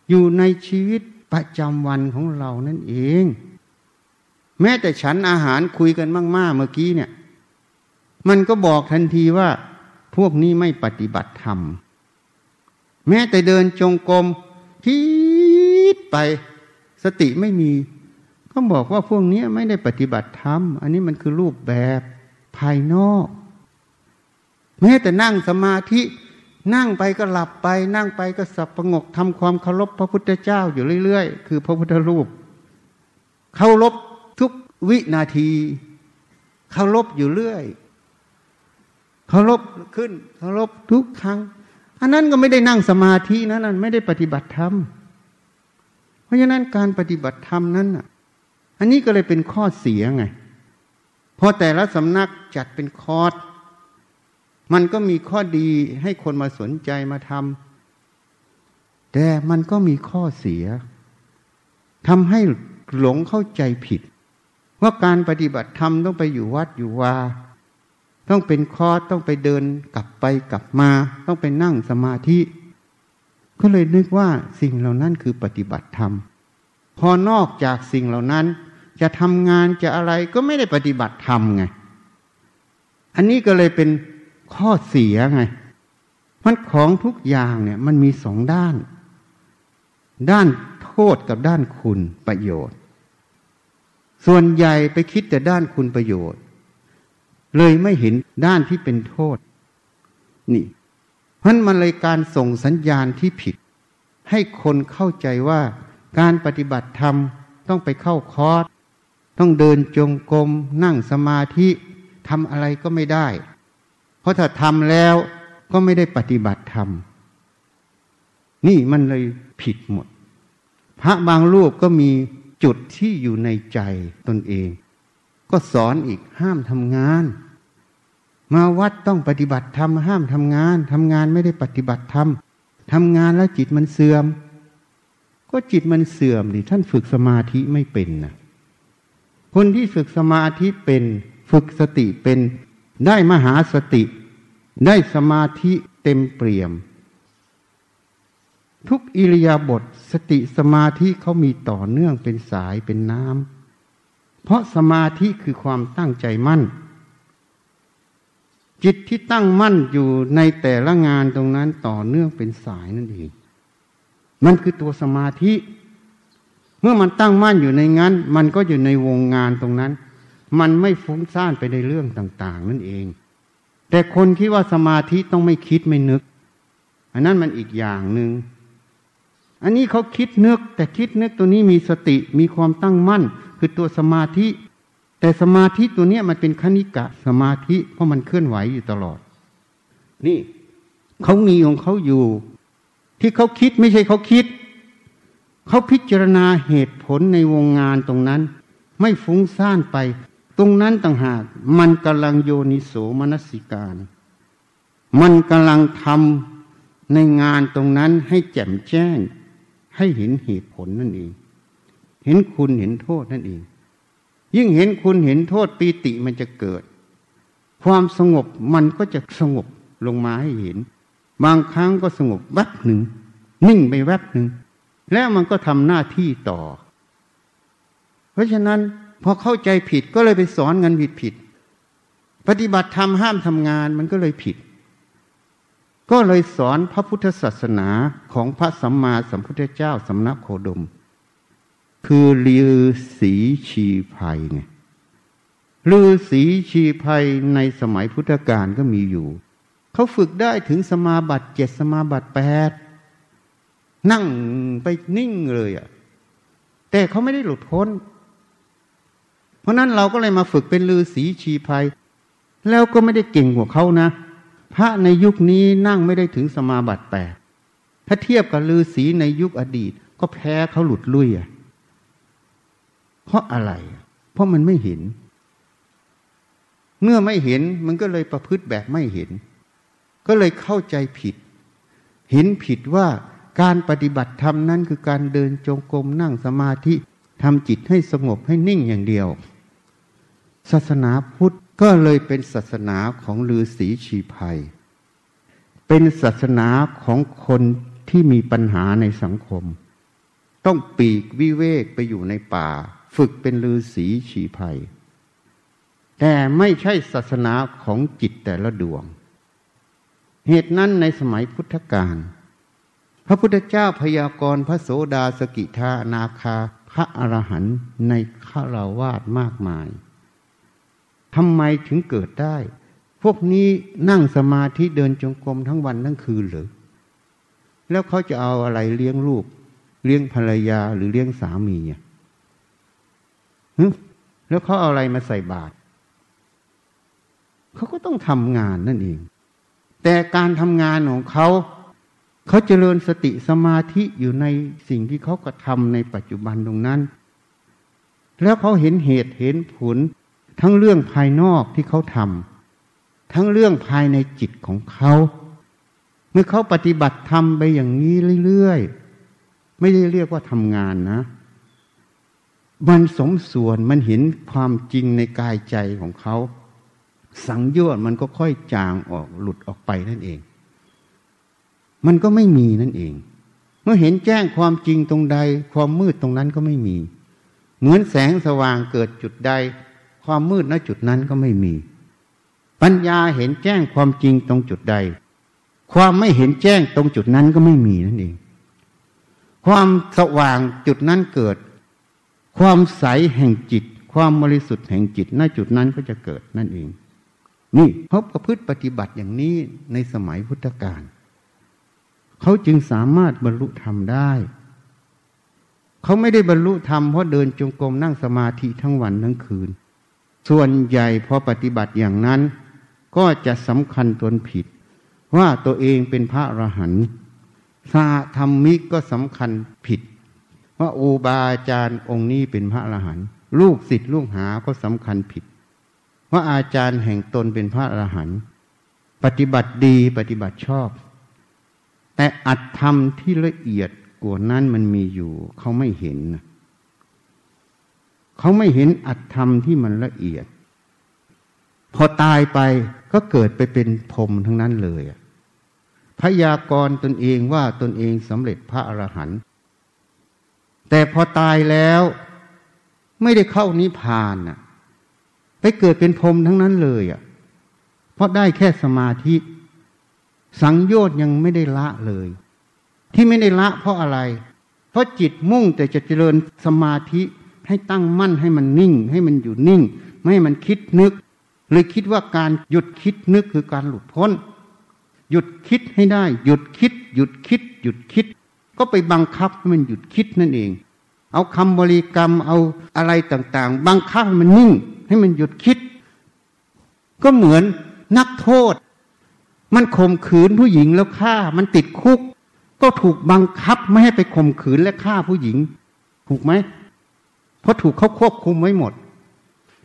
อยู่ในชีวิตประจำวันของเรานั่นเอง แม้แต่ฉันอาหารคุยกันมาก ๆ เมื่อกี้เนี่ย มันก็บอกทันทีว่า พวกนี้ไม่ปฏิบัติธรรม แม้แต่เดินจงกรมคิดไป สติไม่มี ก็บอกว่าพวกนี้ไม่ได้ปฏิบัติธรรม อันนี้มันคือรูปแบบภายนอก แม้แต่นั่งสมาธิ นั่งไปก็หลับไป นั่งไปก็สับประงกทำความเคารพพระพุทธเจ้าอยู่เรื่อยๆ คือพระพุทธรูปเคารพทุกวินาทีเคารพอยู่เรื่อย เคารพขึ้นเคารพทุกครั้ง อันนั้นก็ไม่ได้นั่งสมาธินะนั่นไม่ได้ปฏิบัติธรรม เพราะฉะนั้นการปฏิบัติธรรมนั้นอะอันนี้ก็เลยเป็นข้อเสียไงพอแต่ละสำนักจัดเป็นคอร์สมันก็มีข้อดีให้คนมาสนใจมาทำแต่มันก็มีข้อเสียทำให้หลงเข้าใจผิด ว่าการปฏิบัติธรรมต้องไปอยู่วัดอยู่วา ต้องเป็นคอร์สต้องไปเดินกลับไปกลับมา ต้องไปนั่งสมาธิ ก็เลยนึกว่าสิ่งเหล่านั้นคือปฏิบัติธรรม พอนอกจากสิ่งเหล่านั้น จะทำงานจะอะไรก็ไม่ได้ปฏิบัติธรรมไง อันนี้ก็เลยเป็นข้อเสียไง มันของทุกอย่างเนี่ยมันมีสองด้าน ด้านโทษกับด้านคุณประโยชน์ ส่วนใหญ่ไปคิดแต่ด้านคุณประโยชน์ เลยไม่เห็นด้านที่เป็นโทษ นี่เพราะมันเลยการส่งสัญญาณที่ผิด ให้คนเข้าใจว่าการปฏิบัติธรรมต้องไปเข้าคอร์สต้องเดินจงกรมนั่งสมาธิทำอะไรก็ไม่ได้ เพราะถ้าทำแล้วก็ไม่ได้ปฏิบัติธรรม นี่มันเลยผิดหมด พระบางรูปก็มีจุดที่อยู่ในใจตนเอง ก็สอนอีกห้ามทำงาน มาวัดต้องปฏิบัติธรรมห้ามทำงานทำงานไม่ได้ปฏิบัติธรรมทำงานแล้วจิตมันเสื่อม ก็จิตมันเสื่อมดิท่านฝึกสมาธิไม่เป็นนะคนที่ฝึกสมาธิเป็น ฝึกสติเป็น ได้มหาสติ ได้สมาธิเต็มเปี่ยม ทุกอิริยาบถสติสมาธิเขามีต่อเนื่องเป็นสายเป็นน้ำเพราะสมาธิคือความตั้งใจมั่น จิตที่ตั้งมั่นอยู่ในแต่ละงานตรงนั้นต่อเนื่องเป็นสายนั่นเองมันคือตัวสมาธิ เมื่อมันตั้งมั่นอยู่ในงั้น มันก็อยู่ในวงงานตรงนั้น มันไม่ฟุ้งซ่านไปในเรื่องต่าง ๆ นั่นเอง แต่คนคิดว่าสมาธิต้องไม่คิดไม่นึก อันนั้นมันอีกอย่างหนึ่งอันนี้เขาคิดนึก แต่คิดนึกตัวนี้มีสติมีความตั้งมั่น คือตัวสมาธิ แต่สมาธิตัวนี้มันเป็นคณิกะสมาธิเพราะมันเคลื่อนไหวอยู่ตลอด นี่เขามีของเขาอยู่ ที่เขาคิดไม่ใช่เขาคิด เขาพิจารณาเหตุผลในวงงานตรงนั้น ไม่ฟุ้งซ่านไป ตรงนั้นต่างหาก มันกำลังโยนิโสมนสิการ มันกำลังทำในงานตรงนั้นให้แจ่มแจ้ง ให้เห็นเหตุผลนั่นเอง เห็นคุณเห็นโทษนั่นเอง ยิ่งเห็นคุณเห็นโทษปีติมันจะเกิด ความสงบมันก็จะสงบลงมาให้เห็น บางครั้งก็สงบแวบหนึ่ง นิ่งไปแวบหนึ่ง แล้วมันก็ทำหน้าที่ต่อ เพราะฉะนั้นพอเข้าใจผิดก็เลยไปสอนเงินผิดผิดปฏิบัติธรรมห้ามทำงานมันก็เลยผิด ก็เลยสอนพระพุทธศาสนาของพระสัมมาสัมพุทธเจ้าสำนักโคดม คือลือสีชีภัยไงลือสีชีภัยในสมัยพุทธกาลก็มีอยู่ เขาฝึกได้ถึงสมาบัติเจ็ดสมาบัติแปดนั่งไปนิ่งเลยอะ่ะ แต่เขาไม่ได้หลุดพ้น เพราะนั้นเราก็เลยมาฝึกเป็นลือสีชีภัย แล้วก็ไม่ได้เก่งกว่าเขานะ พระในยุคนี้นั่งไม่ได้ถึงสมาบัติแปดถ้าเทียบกับฤาษีในยุคอดีต ก็แพ้เขาหลุดลุ่ยอะ เพราะอะไร เพราะมันไม่เห็น เมื่อไม่เห็นมันก็เลยประพฤติแบบไม่เห็น ก็เลยเข้าใจผิด เห็นผิดว่าการปฏิบัติธรรมนั้นคือการเดินจงกรมนั่งสมาธิทำจิตให้สงบให้นิ่งอย่างเดียว ศาสนาพุทธก็เลยเป็นศาสนาของฤาษีชีภัย เป็นศาสนาของคนที่มีปัญหาในสังคม ต้องปีกวิเวกไปอยู่ในป่า ฝึกเป็นฤาษีชีภัย แต่ไม่ใช่ศาสนาของจิตแต่ละดวง เหตุนั้นในสมัยพุทธกาลพระพุทธเจ้าพยากรณ์พระโสดาสกิทานาคาพระอรหันต์ในฆราวาสมากมายทำไมถึงเกิดได้ พวกนี้นั่งสมาธิเดินจงกรมทั้งวันทั้งคืนหรือ แล้วเขาจะเอาอะไรเลี้ยงลูก เลี้ยงภรรยาหรือเลี้ยงสามีอะ แล้วเขาเอาอะไรมาใส่บาตรเขาก็ต้องทำงานนั่นเอง แต่การทำงานของเขา เขาเจริญสติสมาธิอยู่ในสิ่งที่เขากระทำในปัจจุบันตรงนั้น แล้วเขาเห็นเหตุเห็นผล ทั้งเรื่องภายนอกที่เขาทำทั้งเรื่องภายในจิตของเขาเมื่อเขาปฏิบัติทำไปอย่างนี้เรื่อยๆ ไม่ได้เรียกว่าทำงานนะ มันสมส่วนมันเห็นความจริงในกายใจของเขาสังโยชน์มันก็ค่อยจางออกหลุดออกไปนั่นเอง มันก็ไม่มีนั่นเอง เมื่อเห็นแจ้งความจริงตรงใด ความมืดตรงนั้นก็ไม่มี เหมือนแสงสว่างเกิดจุดใด ความมืดณจุดนั้นก็ไม่มี ปัญญาเห็นแจ้งความจริงตรงจุดใด ความไม่เห็นแจ้งตรงจุดนั้นก็ไม่มีนั่นเอง ความสว่างจุดนั้นเกิด ความใสแห่งจิต ความบริสุทธิ์แห่งจิตณจุดนั้นก็จะเกิดนั่นเอง นี่เขาประพฤติปฏิบัติอย่างนี้ในสมัยพุทธกาลเขาจึงสามารถบรรลุธรรมได้ เขาไม่ได้บรรลุธรรมเพราะเดินจงกรมนั่งสมาธิทั้งวันทั้งคืน ส่วนใหญ่พอปฏิบัติอย่างนั้น ก็จะสำคัญตนผิด ว่าตัวเองเป็นพระอรหันต์สาธรรมิกก็สำคัญผิด ว่าอุบาอาจารย์องค์นี้เป็นพระอรหันต์ลูกศิษย์ลูกหาก็สำคัญผิดว่าอาจารย์แห่งตนเป็นพระอรหันต์ปฏิบัติดีปฏิบัติชอบ แต่อัตธรรมที่ละเอียดกว่านั้นมันมีอยู่ เขาไม่เห็นเขาไม่เห็นอัตธรรมที่มันละเอียด พอตายไปก็เกิดไปเป็นพรมทั้งนั้นเลยพยากรตนเองว่าตนเองสำเร็จพระอรหันต์ แต่พอตายแล้วไม่ได้เข้านิพพานน่ะ ไปเกิดเป็นพรมทั้งนั้นเลยอะ เพราะได้แค่สมาธิ สังโยชน์ยังไม่ได้ละเลย ที่ไม่ได้ละเพราะอะไร เพราะจิตมุ่งแต่จะเจริญสมาธิให้ตั้งมั่นให้มันนิ่ง ให้มันอยู่นิ่ง ไม่ให้มันคิดนึก เลยคิดว่าการหยุดคิดนึกคือการหลุดพ้น หยุดคิดให้ได้ หยุดคิด หยุดคิด หยุดคิด ก็ไปบังคับให้มันหยุดคิดนั่นเอง เอาคำบริกรรมเอาอะไรต่างๆ บังคับให้มันนิ่ง ให้มันหยุดคิด ก็เหมือนนักโทษ มันข่มขืนผู้หญิงแล้วฆ่า มันติดคุก ก็ถูกบังคับไม่ให้ไปข่มขืนและฆ่าผู้หญิง ถูกไหมเพราะถูกเขาควบคุมไว้หมด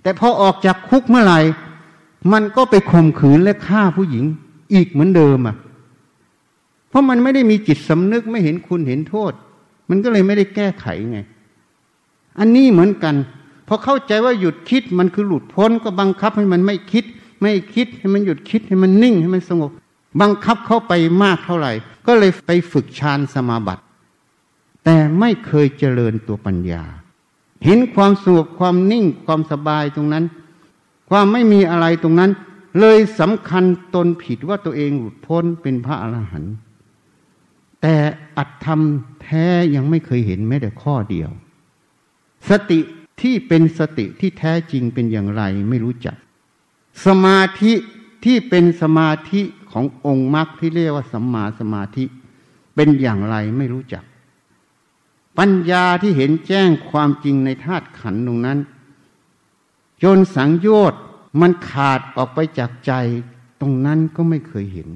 แต่พอออกจากคุกเมื่อไหร่มันก็ไปข่มขืนและฆ่าผู้หญิง อีกเหมือนเดิมอะ เพราะมันไม่ได้มีจิตสำนึกไม่เห็นคุณเห็นโทษ มันก็เลยไม่ได้แก้ไขไง อันนี้เหมือนกันพอเข้าใจว่าหยุดคิดมันคือหลุดพ้นก็บังคับให้มันไม่คิด ไม่คิดให้มันหยุดคิดให้มันนิ่งให้มันสงบ บังคับเข้าไปมากเท่าไหร่ ก็เลยไปฝึกฌานสมาบัติ แต่ไม่เคยเจริญตัวปัญญา เห็นความสงบความนิ่งความสบายตรงนั้น ความไม่มีอะไรตรงนั้น เลยสำคัญตนผิดว่าตัวเองหลุดพ้นเป็นพระอรหันต์ แต่อัตธรรมแท้ยังไม่เคยเห็นแม้แต่ข้อเดียว สติที่เป็นสติที่แท้จริงเป็นอย่างไรไม่รู้จัก สมาธิที่เป็นสมาธิขององค์มรรคที่เรียกว่าสัมมาสมาธิเป็นอย่างไรไม่รู้จัก ปัญญาที่เห็นแจ้งความจริงในธาตุขันธ์ตรงนั้น จนสังโยชน์มันขาดออกไปจากใจตรงนั้นก็ไม่เคยเห็น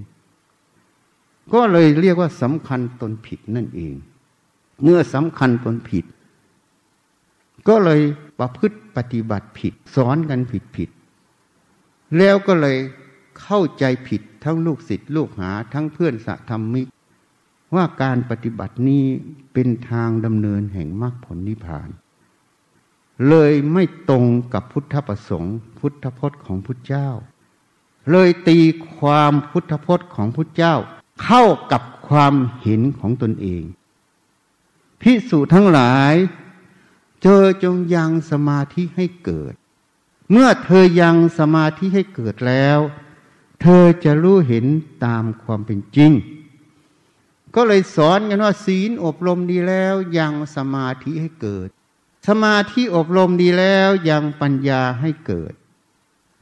ก็เลยเรียกว่าสำคัญตนผิดนั่นเอง เมื่อสำคัญตนผิด ก็เลยประพฤติปฏิบัติผิด สอนกันผิดผิด แล้วก็เลยเข้าใจผิดทั้งลูกศิษย์ลูกหาทั้งเพื่อนสัธรรมิก ว่าการปฏิบัตินี้เป็นทางดำเนินแห่งมรรคผลนิพพาน เลยไม่ตรงกับพุทธประสงค์ พุทธพจน์ของพุทธเจ้า เลยตีความพุทธพจน์ของพุทธเจ้า เข้ากับความเห็นของตนเองพิสูจทั้งหลายเจอจงยังสมาธิให้เกิด เมื่อเธอยังสมาธิให้เกิดแล้ว เธอจะรู้เห็นตามความเป็นจริง ก็เลยสอนกันว่าศีลอบรมดีแล้วยังสมาธิให้เกิด สมาธิอบรมดีแล้วยังปัญญาให้เกิด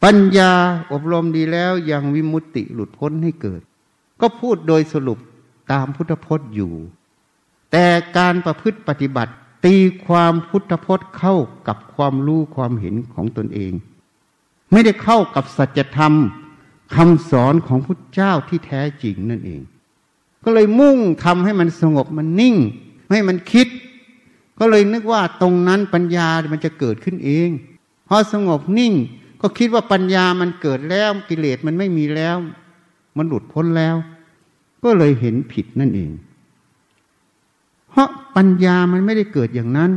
ปัญญาอบรมดีแล้วยังวิมุตติหลุดพ้นให้เกิด ก็พูดโดยสรุปตามพุทธพจน์อยู่ แต่การประพฤติปฏิบัติ ตีความพุทธพจน์เข้ากับความรู้ความเห็นของตนเอง ไม่ได้เข้ากับสัจธรรมคำสอนของพุทธเจ้าที่แท้จริงนั่นเอง ก็เลยมุ่งทำให้มันสงบมันนิ่ง ให้มันคิด ก็เลยนึกว่าตรงนั้นปัญญามันจะเกิดขึ้นเองพอสงบนิ่งก็คิดว่าปัญญามันเกิดแล้วกิเลสมันไม่มีแล้ว มันหลุดพ้นแล้ว ก็เลยเห็นผิดนั่นเอง เพราะปัญญามันไม่ได้เกิดอย่างนั้น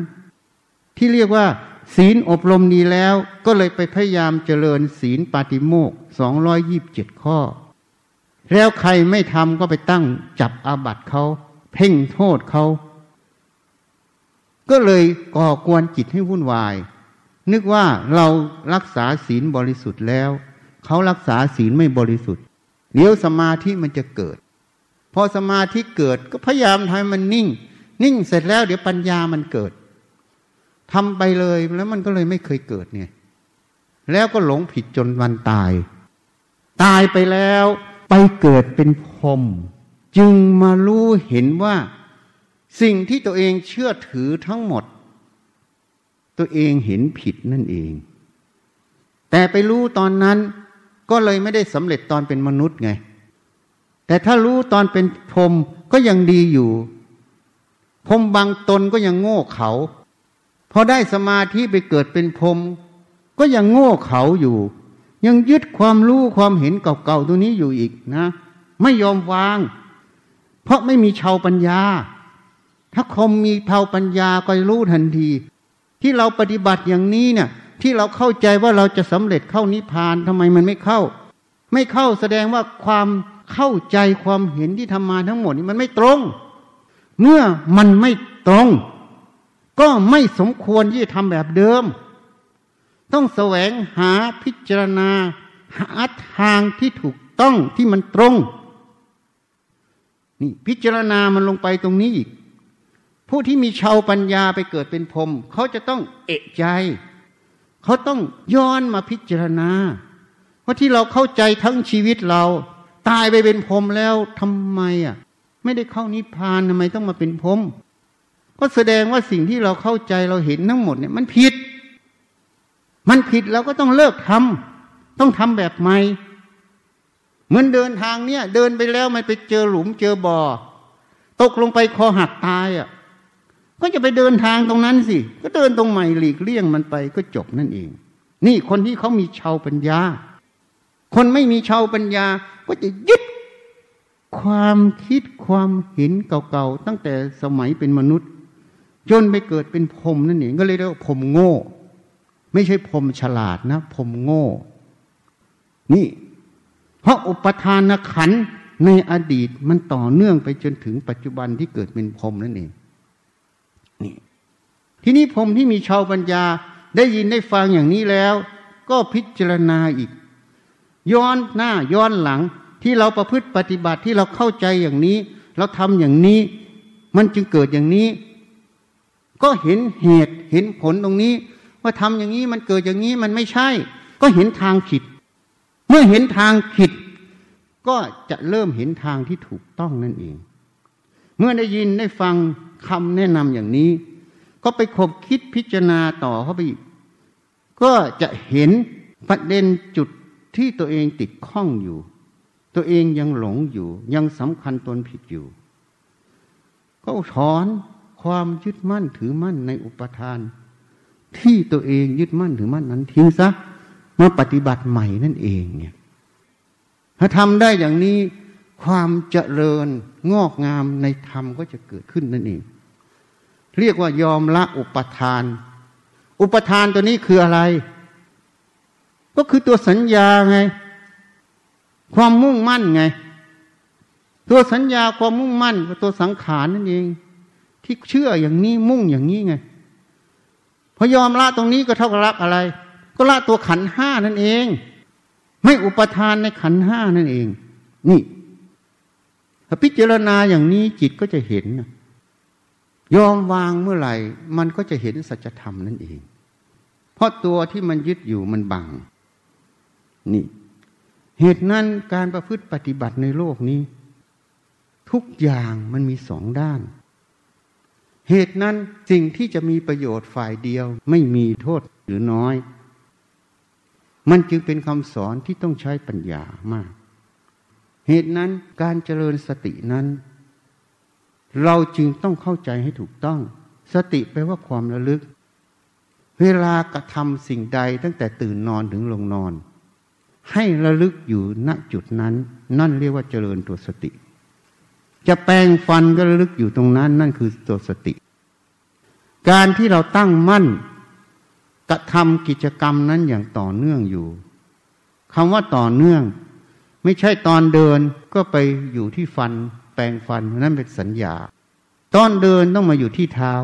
ที่เรียกว่า ศีลอบรมดีแล้ว ก็เลยไปพยายามเจริญศีลปาติโมกสองร้อยยิบเจ็ดข้อ แล้วใครไม่ทำก็ไปตั้งจับอาบัติเขาเพ่งโทษเขาก็เลยก่อกวนจิตให้วุ่นวาย นึกว่าเรารักษาศีลบริสุทธิ์แล้ว เขารักษาศีลไม่บริสุทธิ์ เดี๋ยวสมาธิมันจะเกิด พอสมาธิเกิดก็พยายามทำมันนิ่ง นิ่งเสร็จแล้ว เดี๋ยวปัญญามันเกิดทำไปเลยแล้วมันก็เลยไม่เคยเกิดเนี่ย แล้วก็หลงผิดจนวันตาย ตายไปแล้วไปเกิดเป็นพรมจึงมารู้เห็นว่า สิ่งที่ตัวเองเชื่อถือทั้งหมด ตัวเองเห็นผิดนั่นเอง แต่ไปรู้ตอนนั้น ก็เลยไม่ได้สำเร็จตอนเป็นมนุษย์ไง แต่ถ้ารู้ตอนเป็นพรมก็ยังดีอยู่ พรมบางตนก็ยังโง่เขาพอได้สมาธิไปเกิดเป็นพรมก็ยังโง่เขาอยู่ ยังยึดความรู้ความเห็นเก่าๆตัวนี้อยู่อีกนะ ไม่ยอมวาง เพราะไม่มีชาวปัญญา ถ้าคมมีเผาปัญญาก็รู้ทันที ที่เราปฏิบัติอย่างนี้เนี่ย ที่เราเข้าใจว่าเราจะสำเร็จเข้านิพพานทำไมมันไม่เข้า ไม่เข้าแสดงว่าความเข้าใจความเห็นที่ทำมาทั้งหมดนี้มันไม่ตรง เมื่อมันไม่ตรง ก็ไม่สมควรที่จะทำแบบเดิม ต้องแสวงหาพิจารณา หาทางที่ถูกต้องที่มันตรงนี่พิจารณามันลงไปตรงนี้อีกผู้ที่มีชาวปัญญาไปเกิดเป็นพรมเขาจะต้องเอะใจ เขาต้องย้อนมาพิจารณาว่าที่เราเข้าใจทั้งชีวิตเรา ตายไปเป็นพรมแล้วทำไมอะ ไม่ได้เข้านิพพานทำไมต้องมาเป็นพรมก็แสดงว่าสิ่งที่เราเข้าใจเราเห็นทั้งหมดเนี่ย มันผิด มันผิดเราก็ต้องเลิกทำต้องทำแบบใหม่เหมือนเดินทางเนี่ย เดินไปแล้วมันไปเจอหลุมเจอบ่อตกลงไปคอหักตายอะ ก็จะไปเดินทางตรงนั้นสิ ก็เดินตรงใหม่หลีกเลี่ยงมันไปก็จบนั่นเอง นี่คนที่เขามีชาวปัญญา คนไม่มีชาวปัญญาก็จะยึดความคิดความเห็นเก่าๆตั้งแต่สมัยเป็นมนุษย์ จนไปเกิดเป็นพรมนั่นเองก็เลยเรียกว่าพรมโง่ ไม่ใช่พรมฉลาดนะพรมโง่ นี่ เพราะอุปทานขันในอดีตมันต่อเนื่องไปจนถึงปัจจุบันที่เกิดเป็นพรมนั่นเอง ทีนี้ผมที่มีชาวปัญญาได้ยินได้ฟังอย่างนี้แล้ว ก็พิจารณาอีก ย้อนหน้าย้อนหลังที่เราประพฤติปฏิบัติที่เราเข้าใจอย่างนี้ เราทำอย่างนี้ มันจึงเกิดอย่างนี้ ก็เห็นเหตุเห็นผลตรงนี้ ว่าทำอย่างนี้มันเกิดอย่างนี้มันไม่ใช่ ก็เห็นทางผิด เมื่อเห็นทางผิด ก็จะเริ่มเห็นทางที่ถูกต้องนั่นเอง เมื่อได้ยินได้ฟังคำแนะนำอย่างนี้ ก็ไปคบคิดพิจารณาต่อเข้าไปอีก ก็จะเห็นประเด็นจุดที่ตัวเองติดข้องอยู่ ตัวเองยังหลงอยู่ ยังสำคัญตนผิดอยู่ ก็ถอนความยึดมั่นถือมั่นในอุปทาน ที่ตัวเองยึดมั่นถือมั่นนั้นทิ้งซะมาปฏิบัติใหม่นั่นเองเนี่ยถ้าทำได้อย่างนี้ความเจริญงอกงามในธรรมก็จะเกิดขึ้นนั่นเอง เรียกว่ายอมละอุปทาน อุปทานตัวนี้คืออะไร ก็คือตัวสัญญาไง ความมุ่งมั่นไง ตัวสัญญาความมุ่งมั่นกับตัวสังขารนั่นเอง ที่เชื่ออย่างนี้มุ่งอย่างนี้ไงพอยอมละตรงนี้ก็เท่ากับละอะไร ก็ละตัวขันห้านั่นเอง ไม่อุปทานในขันห้านั่นเอง นี่ถ้าพิจารณาอย่างนี้จิตก็จะเห็น ยอมวางเมื่อไหร่ มันก็จะเห็นสัจธรรมนั่นเอง เพราะตัวที่มันยึดอยู่มันบัง นี่ เหตุนั้นการประพฤติปฏิบัติในโลกนี้ ทุกอย่างมันมีสองด้าน เหตุนั้นสิ่งที่จะมีประโยชน์ฝ่ายเดียว ไม่มีโทษหรือน้อย มันจึงเป็นคำสอนที่ต้องใช้ปัญญามาก เหตุนั้นการเจริญสตินั้น เราจึงต้องเข้าใจให้ถูกต้อง สติแปลว่าความระลึก เวลากระทำสิ่งใดตั้งแต่ตื่นนอนถึงลงนอน ให้ระลึกอยู่ณจุดนั้น นั่นเรียกว่าเจริญตัวสติ จะแปลงฟันก็ระลึกอยู่ตรงนั้น นั่นคือตัวสติ การที่เราตั้งมั่นกระทำกิจกรรมนั้นอย่างต่อเนื่องอยู่คำว่าต่อเนื่อง ไม่ใช่ตอนเดินก็ไปอยู่ที่ฟัน แปลงฟันนั่นเป็นสัญญา ตอนเดินต้องมาอยู่ที่เท้า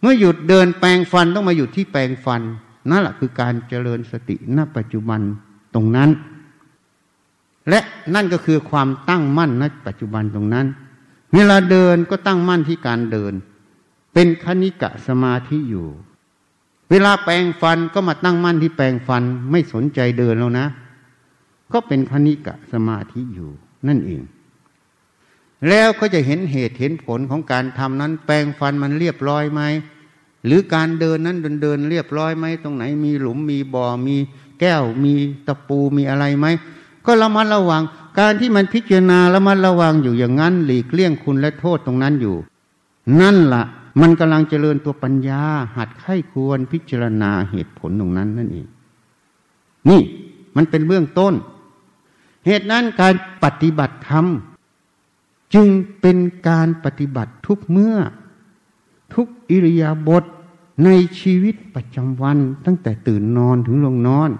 เมื่อหยุดเดินแปลงฟันต้องมาอยู่ที่แปลงฟันนั่นแหละคือการเจริญสติณปัจจุบันตรงนั้น และนั่นก็คือความตั้งมั่นณปัจจุบันตรงนั้น เวลาเดินก็ตั้งมั่นที่การเดิน เป็นคณิกะสมาธิอยู่ เวลาแปลงฟันก็มาตั้งมั่นที่แปลงฟันไม่สนใจเดินแล้วนะ ก็เป็นคณิกะสมาธิอยู่นั่นเอง แล้วก็จะเห็นเหตุเห็นผลของการทำนั้น แปลงฟันมันเรียบร้อยไหมหรือการเดินนั้นเดินเดินเรียบร้อยไหมตรงไหนมีหลุมมีบ่อมีแก้วมีตะปูมีอะไรไหมก็ระมัดระวัง การที่มันพิจารณาระมัดระวังอยู่อย่างนั้น หลีกเลี่ยงคุณและโทษตรงนั้นอยู่ นั่นละ่ะ มันกำลังเจริญตัวปัญญา หัดไข้ควรพิจารณาเหตุผลตรงนั้นนั่นเองนี่มันเป็นเบื้องต้น เหตุนั้นการปฏิบัติธรรม จึงเป็นการปฏิบัติทุกเมื่อ ทุกอิริยาบถในชีวิตประจำวันตั้งแต่ตื่นนอนถึงลงนอน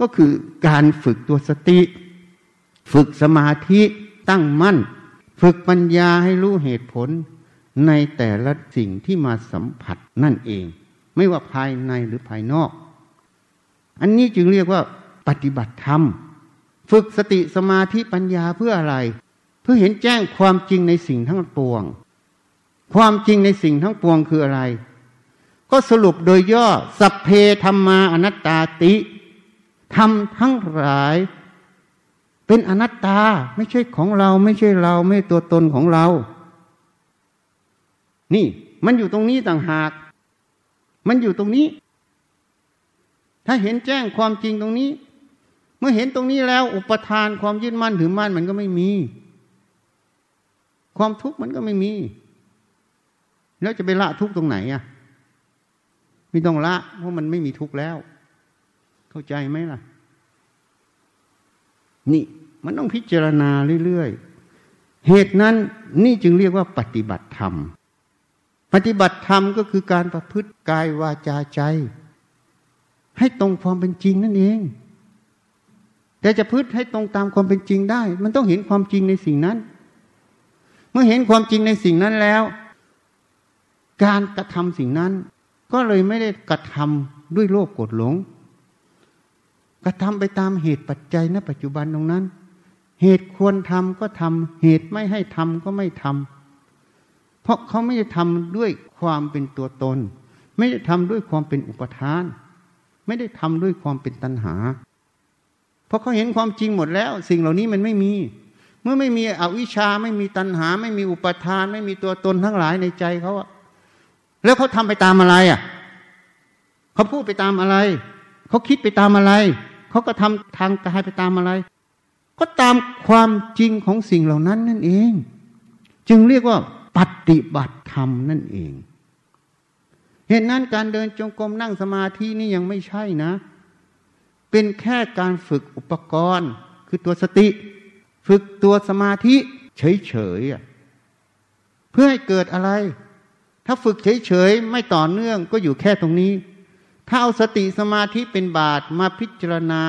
ก็คือการฝึกตัวสติ ฝึกสมาธิตั้งมั่น ฝึกปัญญาให้รู้เหตุผลในแต่ละสิ่งที่มาสัมผัสนั่นเอง ไม่ว่าภายในหรือภายนอก อันนี้จึงเรียกว่า ปฏิบัติธรรม ฝึกสติสมาธิปัญญาเพื่ออะไร เพื่อเห็นแจ้งความจริงในสิ่งทั้งปวง ความจริงในสิ่งทั้งปวงคืออะไร ก็สรุปโดยย่อสัพเพธรรมาอนัตตาติทำทั้งหลาย เป็นอนัตตาไม่ใช่ของเรา ไม่ใช่เราไม่ตัวตนของเรา นี่มันอยู่ตรงนี้ต่างหาก มันอยู่ตรงนี้ ถ้าเห็นแจ้งความจริงตรงนี้ เมื่อเห็นตรงนี้แล้ว อุปทานความยึดมั่นถือมั่นมันก็ไม่มี ความทุกข์มันก็ไม่มี แล้วจะไปละทุกข์ตรงไหนอะ ไม่ต้องละ เพราะมันไม่มีทุกข์แล้ว เข้าใจไหมล่ะ นี่มันต้องพิจารณาเรื่อยๆ เหตุนั้นนี่จึงเรียกว่าปฏิบัติธรรม ปฏิบัติธรรมก็คือการประพฤติกายวาจาใจ ให้ตรงความเป็นจริงนั่นเอง แต่จะพึ่ให้ตรงตามความเป็นจริงได้ มันต้องเห็นความจริงในสิ่งนั้น เมื่อเห็นความจริงในสิ่งนั้นแล้ว การกระทำสิ่งนั้น ก็เลยไม่ได้กระทำด้วยโลภกดหลง กระทำไปตามเหตุปัจจัยณปัจจุบันตรงนั้น เหตุควรทำก็ทำเหตุไม่ให้ทำก็ไม่ทำเพราะเขาไม่ได้ทำด้วยความเป็นตัวตน ไม่ได้ทำด้วยความเป็นอุปทาน ไม่ได้ทำด้วยความเป็นตัณหา เพราะเขาเห็นความจริงหมดแล้ว สิ่งเหล่านี้มันไม่มี เมื่อไม่มีอวิชชาไม่มีตัณหา ไม่มีอุปทาน ไม่มีตัวตนทั้งหลายในใจเขาอะแล้วเขาทำไปตามอะไรอะเขาพูดไปตามอะไร เขาคิดไปตามอะไร เขาก็ทำทางกายไปตามอะไร ก็ตามความจริงของสิ่งเหล่านั้นนั่นเอง จึงเรียกว่าปฏิบัติธรรมนั่นเอง เหตุนั้นการเดินจงกรมนั่งสมาธินี่ยังไม่ใช่นะ เป็นแค่การฝึกอุปกรณ์ คือตัวสติ ฝึกตัวสมาธิเฉยๆเพื่อให้เกิดอะไร ถ้าฝึกเฉยๆไม่ต่อเนื่องก็อยู่แค่ตรงนี้ ถ้าเอาสติสมาธิเป็นบาทมาพิจารณา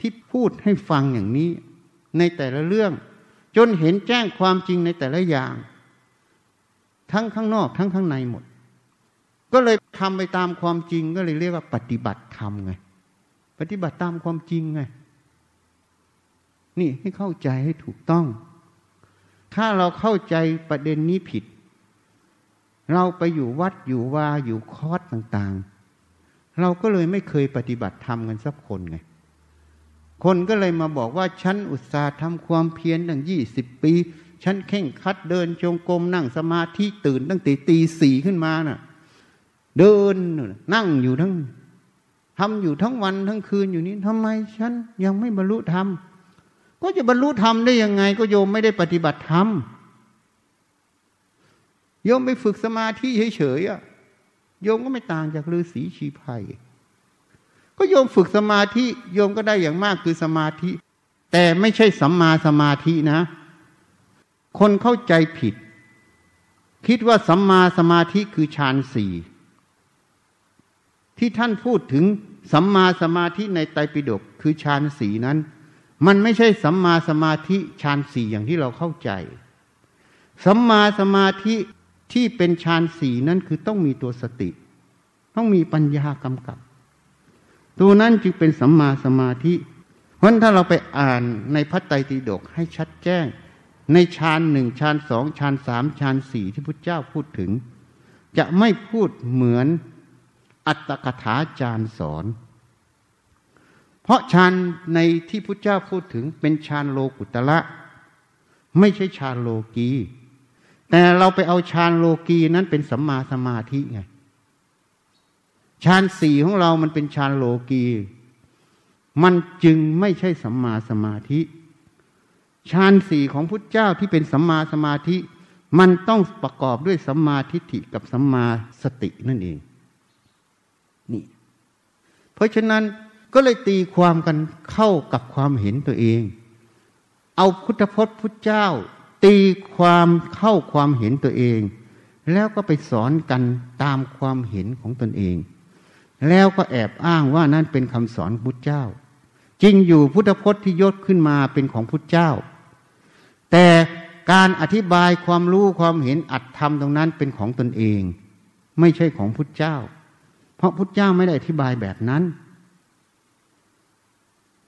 ที่พูดให้ฟังอย่างนี้ ในแต่ละเรื่อง จนเห็นแจ้งความจริงในแต่ละอย่าง ทั้งข้างนอกทั้งข้างในหมด ก็เลยทำไปตามความจริงก็เลยเรียกว่าปฏิบัติธรรมไง ปฏิบัติตามความจริงไง นี่ให้เข้าใจให้ถูกต้อง ถ้าเราเข้าใจประเด็นนี้ผิด เราไปอยู่วัดอยู่วาอยู่คอร์สต่างๆ เราก็เลยไม่เคยปฏิบัติธรรมกันสักคนไง คนก็เลยมาบอกว่าฉันอุตส่าห์ทำความเพียรตั้งยี่สิบปี ฉันเข่งคัดเดินจงกรมนั่งสมาธิตื่นตั้งแต่ตีสี่ขึ้นมาน่ะ เดินนั่งอยู่ทั้งทำอยู่ทั้งวันทั้งคืนอยู่นี้ทำไมฉันยังไม่บรรลุธรรม ก็จะบรรลุธรรมได้ยังไง ก็โยมไม่ได้ปฏิบัติธรรมโยมไปฝึกสมาธิเฉยๆอะโยมก็ไม่ต่างจากฤาษีชีภัยก็โยมฝึกสมาธิ โยมก็ได้อย่างมากคือสมาธิ แต่ไม่ใช่สัมมาสมาธินะ คนเข้าใจผิด คิดว่าสัมมาสมาธิคือฌานสี่ที่ท่านพูดถึงสัมมาสมาธิในไตรปิฎกคือฌานสีนั้น มันไม่ใช่สัมมาสมาธิฌานสี่อย่างที่เราเข้าใจ สัมมาสมาธิที่เป็นฌานสี่นั้นคือต้องมีตัวสติ ต้องมีปัญญากำกับ ตัวนั้นจึงเป็นสัมมาสมาธิ เพราะถ้าเราไปอ่านในพระไตรปิฎกให้ชัดแจ้ง ในฌานหนึ่งฌานสองฌานสามฌานสี่ที่พุทธเจ้าพูดถึง จะไม่พูดเหมือนอัตตกถาจารย์สอน ราะฌานในที่พุทธเจ้าพูดถึงเป็นฌานโลกุตละไม่ใช่ฌานโลกี แต่เราไปเอาฌานโลกีนั้นเป็นสัมมาสมาธิไงฌานสี่ของเรามันเป็นฌานโลกี มันจึงไม่ใช่สัมมาสมาธิฌานสี่ของพุทธเจ้าที่เป็นสัมมาสมาธิ มันต้องประกอบด้วยสัมมาทิฏฐิกับสัมมาสตินั่นเอง นี่ เพราะฉะนั้น ก็เลยตีความกันเข้ากับความเห็นตัวเอง เอาพุทธพจน์พุทธเจ้า ตีความเข้าความเห็นตัวเอง แล้วก็ไปสอนกันตามความเห็นของตนเอง แล้วก็แอบอ้างว่านั่นเป็นคำสอนพุทธเจ้า จริงอยู่พุทธพจน์ที่ยศขึ้นมาเป็นของพุทธเจ้า แต่การอธิบายความรู้ความเห็นอัดธรรมตรงนั้นเป็นของตนเอง ไม่ใช่ของพุทธเจ้า เพราะพุทธเจ้าไม่ได้อธิบายแบบนั้น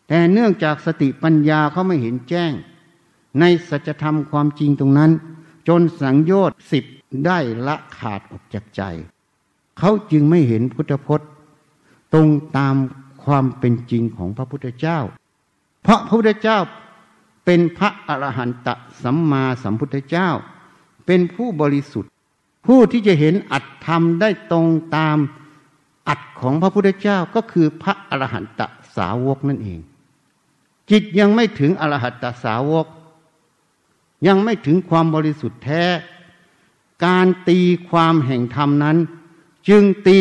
แต่เนื่องจากสติปัญญาเขาไม่เห็นแจ้ง ในสัจธรรมความจริงตรงนั้น จนสังโยชน์สิบได้ละขาดออกจากใจ เขาจึงไม่เห็นพุทธพจน์ ตรงตามความเป็นจริงของพระพุทธเจ้า เพราะพระพุทธเจ้าเป็นพระอรหันตสัมมาสัมพุทธเจ้า เป็นผู้บริสุทธิ์ ผู้ที่จะเห็นอัตธรรมได้ตรงตามอัตของพระพุทธเจ้าก็คือพระอรหันตสาวกนั่นเอง จิตยังไม่ถึงอรหันตสาวก ยังไม่ถึงความบริสุทธิ์แท้ การตีความแห่งธรรมนั้น จึงตี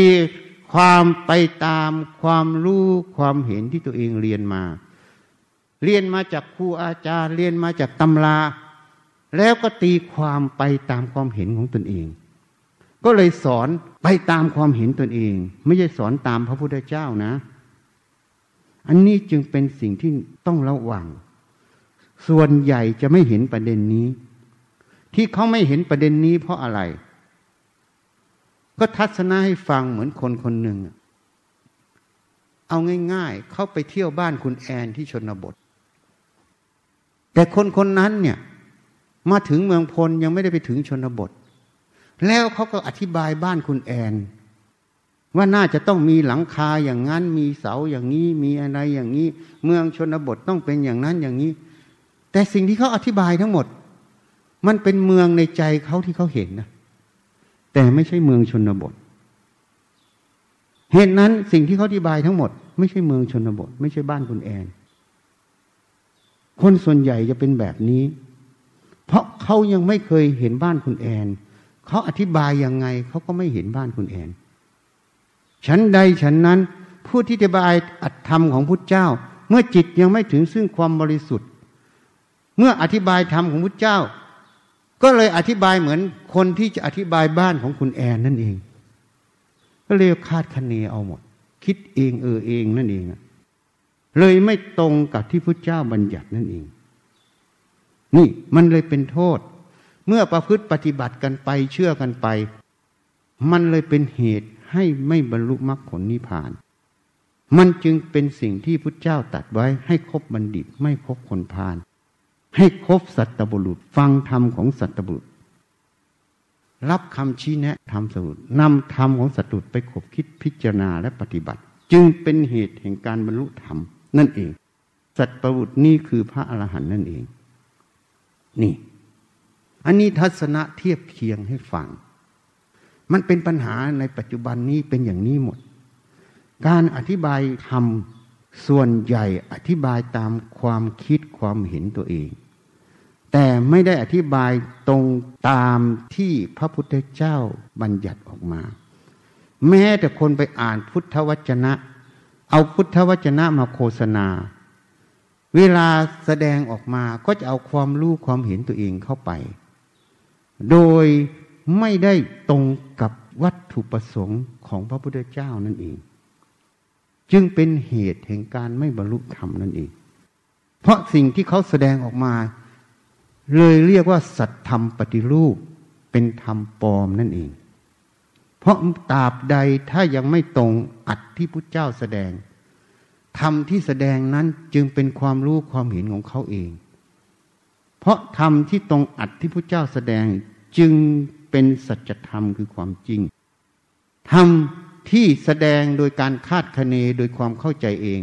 ความไปตามความรู้ความเห็นที่ตัวเองเรียนมา เรียนมาจากครูอาจารย์เรียนมาจากตำรา แล้วก็ตีความไปตามความเห็นของตนเอง ก็เลยสอนไปตามความเห็นตนเอง ไม่ใช่สอนตามพระพุทธเจ้านะ อันนี้จึงเป็นสิ่งที่ต้องระวัง ส่วนใหญ่จะไม่เห็นประเด็นนี้ ที่เขาไม่เห็นประเด็นนี้เพราะอะไร ก็ทัศนะให้ฟังเหมือนคนคนหนึ่ง เอาง่ายๆ เขาไปเที่ยวบ้านคุณแอนที่ชนบท แต่คนคนนั้นเนี่ย มาถึงเมืองพลยังไม่ได้ไปถึงชนบท แล้วเขาก็อธิบายบ้านคุณแอน ว่าน่าจะต้องมีหลังคาอย่างนั้นมีเสาอย่างนี้มีอะไรอย่างนี้ เมืองชนบทต้องเป็นอย่างนั้นอย่างนี้ แต่สิ่งที่เขาอธิบายทั้งหมด มันเป็นเมืองในใจเขาที่เขาเห็นนะแต่ไม่ใช่เมืองชนบท เหตุนั้นสิ่งที่เขาอธิบายทั้งหมด ไม่ใช่เมืองชนบท ไม่ใช่บ้านคุณแอน คนส่วนใหญ่จะเป็นแบบนี้ เพราะเขายังไม่เคยเห็นบ้านคุณแอนเขาอธิบายยังไงเขาก็ไม่เห็นบ้านคุณแอน ฉันใดฉันนั้น ผู้ที่อธิบายอัตธรรมของพุทธเจ้า เมื่อจิตยังไม่ถึงซึ่งความบริสุทธิ์ เมื่ออธิบายธรรมของพุทธเจ้า ก็เลยอธิบายเหมือนคนที่จะอธิบายบ้านของคุณแอนนั่นเอง ก็เลยคาดคะเนเอาหมด คิดเองเออเองนั่นเองเลยไม่ตรงกับที่พระเจ้าบัญญัตินั่นเอง นี่มันเลยเป็นโทษ เมื่อประพฤติปฏิบัติกันไปเชื่อกันไป มันเลยเป็นเหตุ ให้ไม่บรรลุมรรคผลนิพพาน มันจึงเป็นสิ่งที่พุทธเจ้าตัดไว้ให้ครบบัณฑิตไม่ครบคนพาลให้ครบสัตบุรุษฟังธรรมของสัตบุรุษ รับคำชี้แนะธรรมสัตบุรุษนำธรรมของสัตบุรุษไปขบคิดพิจารณาและปฏิบัติ จึงเป็นเหตุแห่งการบรรลุธรรมนั่นเอง สัตบุรุษนี่คือพระอรหันต์นั่นเอง นี่ อันนี้ทัศนะเทียบเคียงให้ฟัง มันเป็นปัญหาในปัจจุบันนี้เป็นอย่างนี้หมด การอธิบายธรรมส่วนใหญ่อธิบายตามความคิดความเห็นตัวเอง แต่ไม่ได้อธิบายตรงตามที่พระพุทธเจ้าบัญญัติออกมา แม้แต่คนไปอ่านพุทธวจนะ เอาพุทธวจนะมาโฆษณา เวลาแสดงออกมาก็จะเอาความรู้ความเห็นตัวเองเข้าไป โดย ไม่ได้ตรงกับวัตถุประสงค์ของพระพุทธเจ้านั่นเอง จึงเป็นเหตุแห่งการไม่บรรลุธรรมนั่นเอง เพราะสิ่งที่เขาแสดงออกมา เลยเรียกว่า สัตธรรมปฏิรูปเป็นธรรมปลอมนั่นเอง เพราะตราบใดถ้ายังไม่ตรงอัดที่พุทธเจ้าแสดงธรรมที่แสดงนั้นจึงเป็นความรู้ความเห็นของเขาเอง เพราะธรรมที่ตรงอัดที่พุทธเจ้าแสดงจึง เป็นสัจธรรมคือความจริงธรรมที่แสดงโดยการคาดคะเนโดยความเข้าใจเอง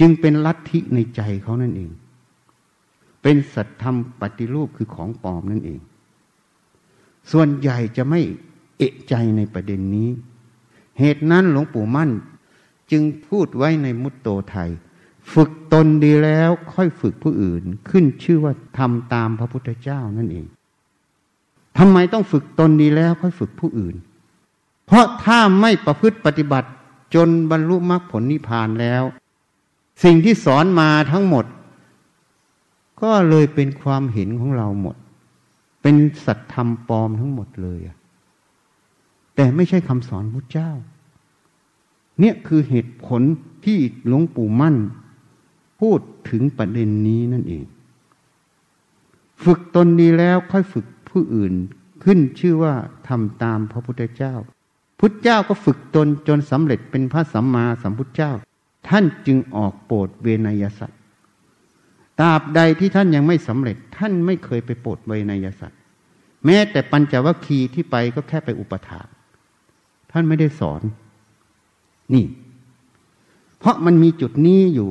จึงเป็นลัทธิในใจเขานั่นเอง เป็นสัตธรรมปฏิรูปคือของปลอมนั่นเอง ส่วนใหญ่จะไม่เอะใจในประเด็นนี้ เหตุนั้นหลวงปู่มั่น จึงพูดไว้ในมุตโตไทย ฝึกตนดีแล้วค่อยฝึกผู้อื่น ขึ้นชื่อว่าทำตามพระพุทธเจ้านั่นเอง ทำไมต้องฝึกตนดีแล้วค่อยฝึกผู้อื่น เพราะถ้าไม่ประพฤติปฏิบัติจนบรรลุมรรคผลนิพพานแล้ว สิ่งที่สอนมาทั้งหมด ก็เลยเป็นความเห็นของเราหมด เป็นสัตธรรมปลอมทั้งหมดเลยแต่ไม่ใช่คำสอนพระเจ้า เนี่ยคือเหตุผลที่หลวงปู่มั่น พูดถึงประเด็นนี้นั่นเอง ฝึกตนดีแล้วค่อยฝึก ผู้อื่นขึ้นชื่อว่าทำตามพระพุทธเจ้า พุทธเจ้าก็ฝึกตนจนสำเร็จเป็นพระสัมมาสัมพุทธเจ้า ท่านจึงออกโปรดเวนยสัตวตราบใดที่ท่านยังไม่สำเร็จท่านไม่เคยไปโปรดเวนยสัตว์แม้แต่ปัญจวัคคีย์ที่ไปก็แค่ไปอุปถาท่านไม่ได้สอน นี่ เพราะมันมีจุดนี้อยู่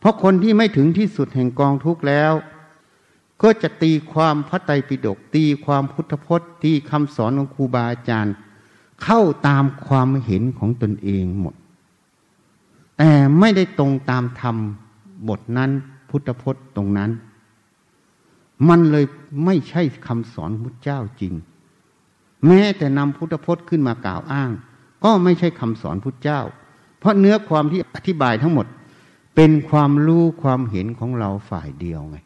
เพราะคนที่ไม่ถึงที่สุดแห่งกองทุกข์แล้ว ก็จะตีความพระไตรปิฎกตีความพุทธพจน์ตีคำสอนของครูบาอาจารย์ เข้าตามความเห็นของตนเองหมด แต่ไม่ได้ตรงตามธรรมบทนั้นพุทธพจน์ตรงนั้น มันเลยไม่ใช่คำสอนพุทธเจ้าจริง แม้แต่นำพุทธพจน์ขึ้นมากล่าวอ้าง ก็ไม่ใช่คำสอนพุทธเจ้า เพราะเนื้อความที่อธิบายทั้งหมด เป็นความรู้ความเห็นของเราฝ่ายเดียวไง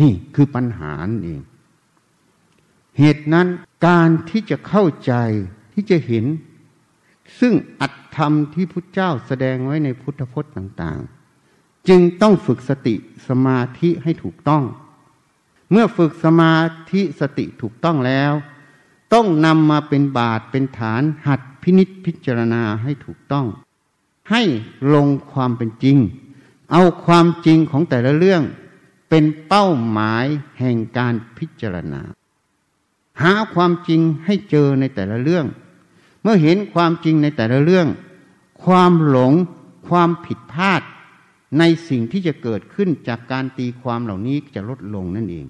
นี่คือปัญหาเอง เหตุนั้นการที่จะเข้าใจที่จะเห็น ซึ่งอัตธรรมที่พุทธเจ้าแสดงไว้ในพุทธพจน์ต่าง ๆ จึงต้องฝึกสติสมาธิให้ถูกต้อง เมื่อฝึกสมาธิสติถูกต้องแล้ว ต้องนำมาเป็นบาทเป็นฐานหัดพินิษพิจารณาให้ถูกต้อง ให้ลงความเป็นจริง เอาความจริงของแต่ละเรื่อง เป็นเป้าหมายแห่งการพิจารณา หาความจริงให้เจอในแต่ละเรื่อง เมื่อเห็นความจริงในแต่ละเรื่อง ความหลงความผิดพลาด ในสิ่งที่จะเกิดขึ้นจากการตีความเหล่านี้จะลดลงนั่นเอง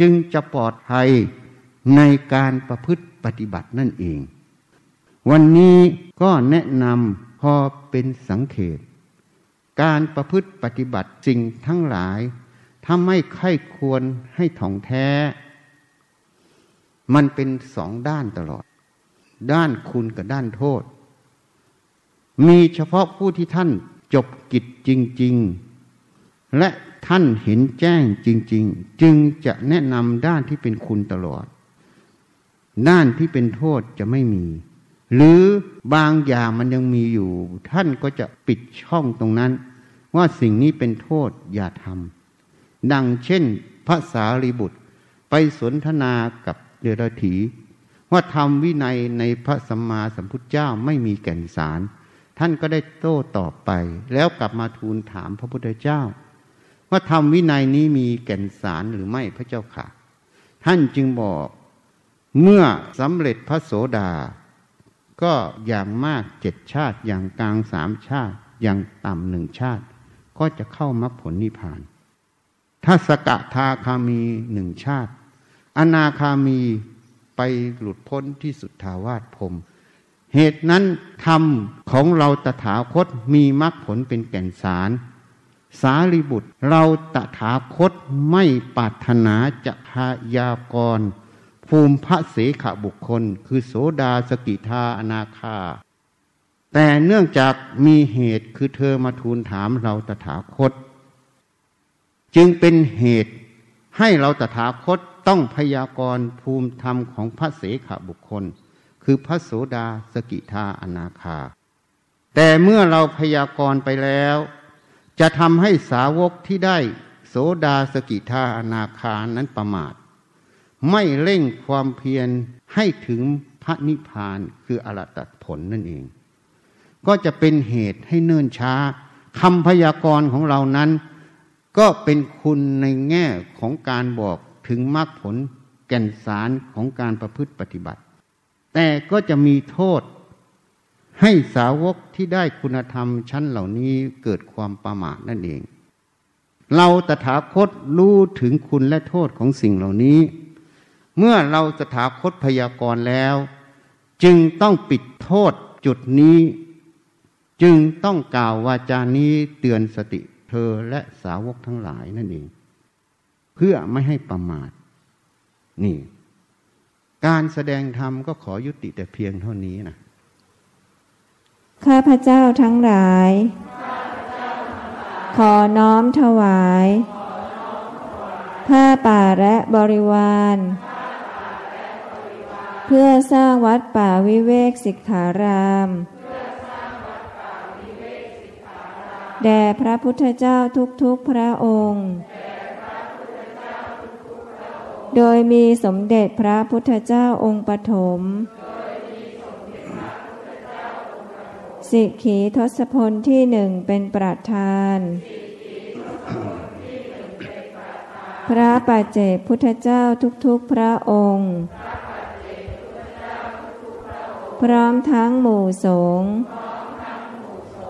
จึงจะปลอดภัยในการประพฤติปฏิบัตินั่นเอง วันนี้ก็แนะนำพอเป็นสังเขต การประพฤติปฏิบัติสิ่งทั้งหลายถ้าไม่ไข้ควรให้ถ่องแท้ มันเป็นสองด้านตลอด ด้านคุณกับด้านโทษ มีเฉพาะผู้ที่ท่านจบกิจจริง ๆ และท่านเห็นแจ้งจริง ๆ จึงจะแนะนำด้านที่เป็นคุณตลอด ด้านที่เป็นโทษจะไม่มี หรือบางอย่างมันยังมีอยู่ ท่านก็จะปิดช่องตรงนั้น ว่าสิ่งนี้เป็นโทษอย่าทำดังเช่นพระสารีบุตรไปสนทนากับเดรถีว่าทำวินัยในพระสัมมาสัมพุทธเจ้าไม่มีแก่นสาร ท่านก็ได้โต้ตอบไป แล้วกลับมาทูลถามพระพุทธเจ้า ว่าธรรมวินัยนี้มีแก่นสารหรือไม่พระเจ้าค่ะ ท่านจึงบอกเมื่อสำเร็จพระโสดา ก็อย่างมากเจ็ดชาติ อย่างกลางสามชาติ อย่างต่ำหนึ่งชาติ ก็จะเข้ามรรคผลนิพพาน ถ้าสกทาคามีหนึ่งชาติ อนาคามีไปหลุดพ้นที่สุดทาวาสพรมเหตุนั้นธรรมของเราตถาคตมีมรรคผลเป็นแก่นสาร สารีบุตรเราตถาคตไม่ปรารถนาจะพยากร ภูมิพระเสขบุคคล คือโสดาสกิทาอนาคา แต่เนื่องจากมีเหตุคือเธอมาทูลถามเราตถาคต จึงเป็นเหตุให้เราตถาคตต้องพยากรภูมิธรรมของพระเสขบุคคล คือพระโสดาสกิทาอนาคา แต่เมื่อเราพยากรณ์ไปแล้ว จะทำให้สาวกที่ได้โสดาสกิทาอนาคานั้นประมาท ไม่เร่งความเพียรให้ถึงพระนิพพานคืออรตัดผลนั่นเอง ก็จะเป็นเหตุให้เนิ่นช้าคำพยากรณ์ของเรานั้น ก็เป็นคุณในแง่ของการบอกถึงมรรคผลแก่นสารของการประพฤติปฏิบัติ แต่ก็จะมีโทษให้สาวกที่ได้คุณธรรมชั้นเหล่านี้เกิดความประมาทนั่นเอง เราตถาคตรู้ถึงคุณและโทษของสิ่งเหล่านี้ เมื่อเราตถาคตพยากรณ์แล้ว จึงต้องปิดโทษจุดนี้ จึงต้องกล่าววาจานี้เตือนสติเธอและสาวกทั้งหลายนั่นเอง เพื่อไม่ให้ประมาท นี่ การแสดงธรรมก็ขอยุติแต่เพียงเท่านี้นะข้าพเจ้าทั้งหลาย ขอน้อมถวาย ผ้าป่าและบริวาร เพื่อสร้างวัดป่าวิเวกสิกขาราม แด่พระพุทธเจ้าทุกๆพระองค์ โดยมีสมเด็จพระพุทธเจ้าองค์ปฐม สิกขีทศพลที่หนึ่งเป็นประธาน พระปัจเจกพุทธเจ้าทุกๆพระองค์ พร้อมทั้งหมู่สงฆ์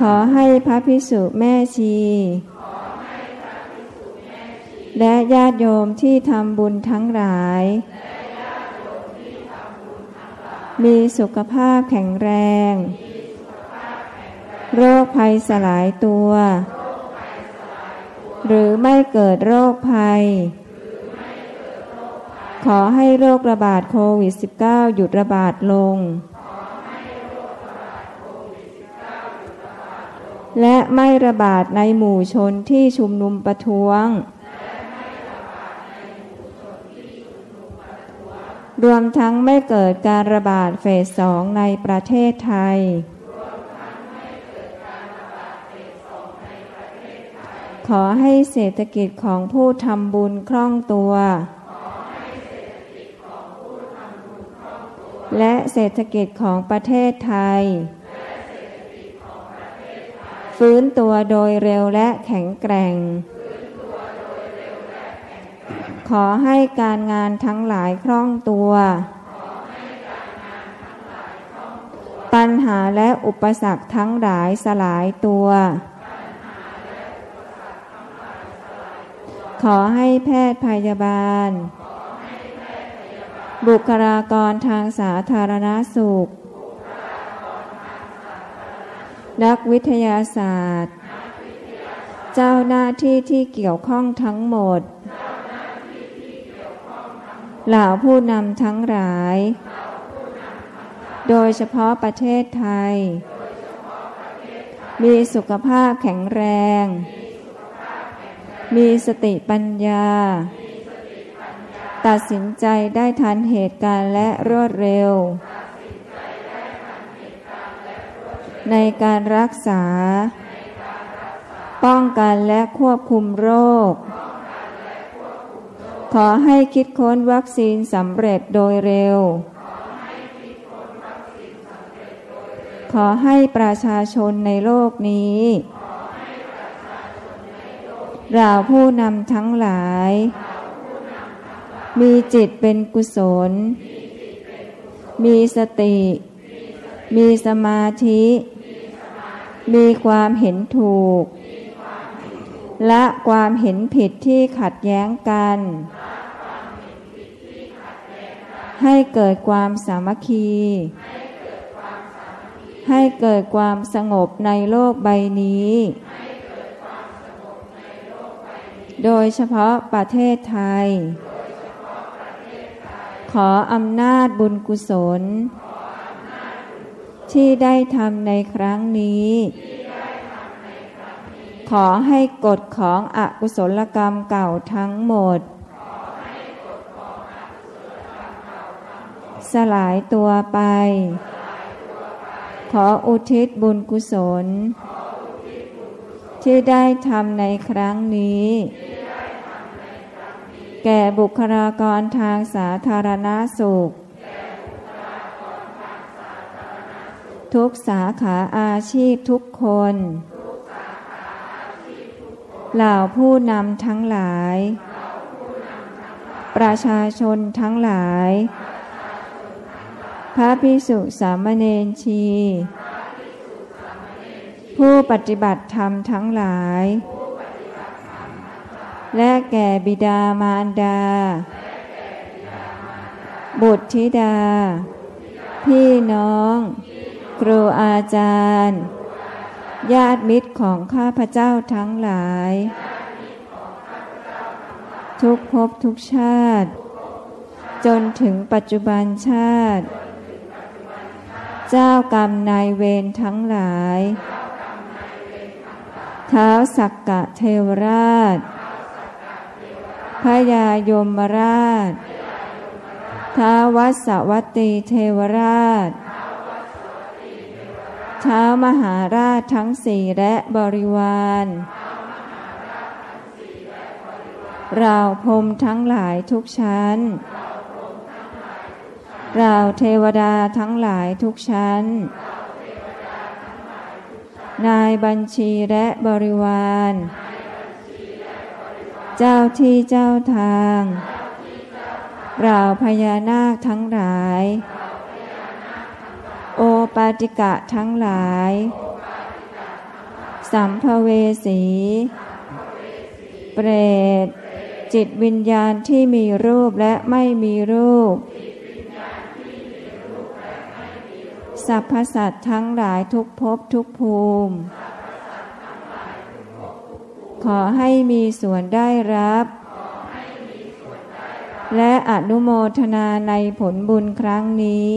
ขอให้พระพิสุแม่ชี และญาติโยมที่ทำบุญทั้งหลาย มีสุขภาพแข็งแรง โรคภัยสลายตัว หรือไม่เกิดโรคภัย ขอให้โรคระบาดโควิด -19 หยุดระบาดลง และไม่ระบาดในหมู่ชนที่ชุมนุมประท้วง รวมทั้งไม่เกิดการระบาดเฟสสองในประเทศไทย ขอให้เศรษฐกิจของผู้ทำบุญคล่องตัว และเศรษฐกิจของประเทศไทย ฟื้นตัวโดยเร็วและแข็งแกร่ง ขอให้การงานทั้งหลายคล่องตัว ปัญหาและอุปสรรคทั้งหลายสลายตัว ขอให้แพทย์พยาบาล บุคลากรทางสาธารณสุข นักวิทยาศาสตร์ เจ้าหน้าที่ที่เกี่ยวข้องทั้งหมด เหล่าผู้นำทั้งหลาย โดยเฉพาะประเทศไทย มีสุขภาพแข็งแรง มีสติปัญญา ตัดสินใจได้ทันเหตุการณ์และรวดเร็ว ในการรักษา ป้องกันและควบคุมโรค ขอให้คิดค้นวัคซีนสำเร็จโดยเร็ว ขอให้ประชาชนในโลกนี้เราผู้นำทั้งหลาย มีจิตเป็นกุศล มีสติ มีสมาธิ มีความเห็นถูกและความเห็นผิดที่ขัดแย้งกัน ให้เกิดความสามัคคี ให้เกิดความสงบในโลกใบนี้ โดยเฉพาะประเทศไทย ขออำนาจบุญกุศล ที่ได้ทำในครั้งนี้ ขอให้กฎของอกุศลกรรมเก่าทั้งหมด สลายตัวไป ขออุทิศบุญกุศล ที่ได้ทำในครั้งนี้ แก่บุคลากรทางสาธารณสุข ทุกสาขาอาชีพทุกคน เหล่าผู้นำทั้งหลาย ประชาชนทั้งหลาย พระพิสุสามเณรชี ผู้ปฏิบัติธรรมทั้งหลาย และแก่บิดามารดา บุตรธิดา พี่น้อง ครูอาจารย์ ญาติมิตรของข้าพเจ้าทั้งหลาย ทุกภพทุกชาติ จนถึงปัจจุบันชาติ เจ้ากรรมนายเวรทั้งหลาย เท้าสักกะเทวราชพยายมราชท้าวัสวัตตีเทวราช ท้ามหาราชทั้งสี่และบริวารเราพรมทั้งหลายทุกชั้น เราเทวดาทั้งหลายทุกชั้น นายบัญชีและบริวาร เจ้าที่เจ้าทาง เราพญานาคทั้งหลาย โอปาติกะทั้งหลาย สัมภเวสี เปรต จิตวิญญาณที่มีรูปและไม่มีรูป สัพพสัตทั้งหลายทุกภพทุกภูมิ ขอให้มีส่วนได้รับ และอนุโมทนาในผลบุญครั้งนี้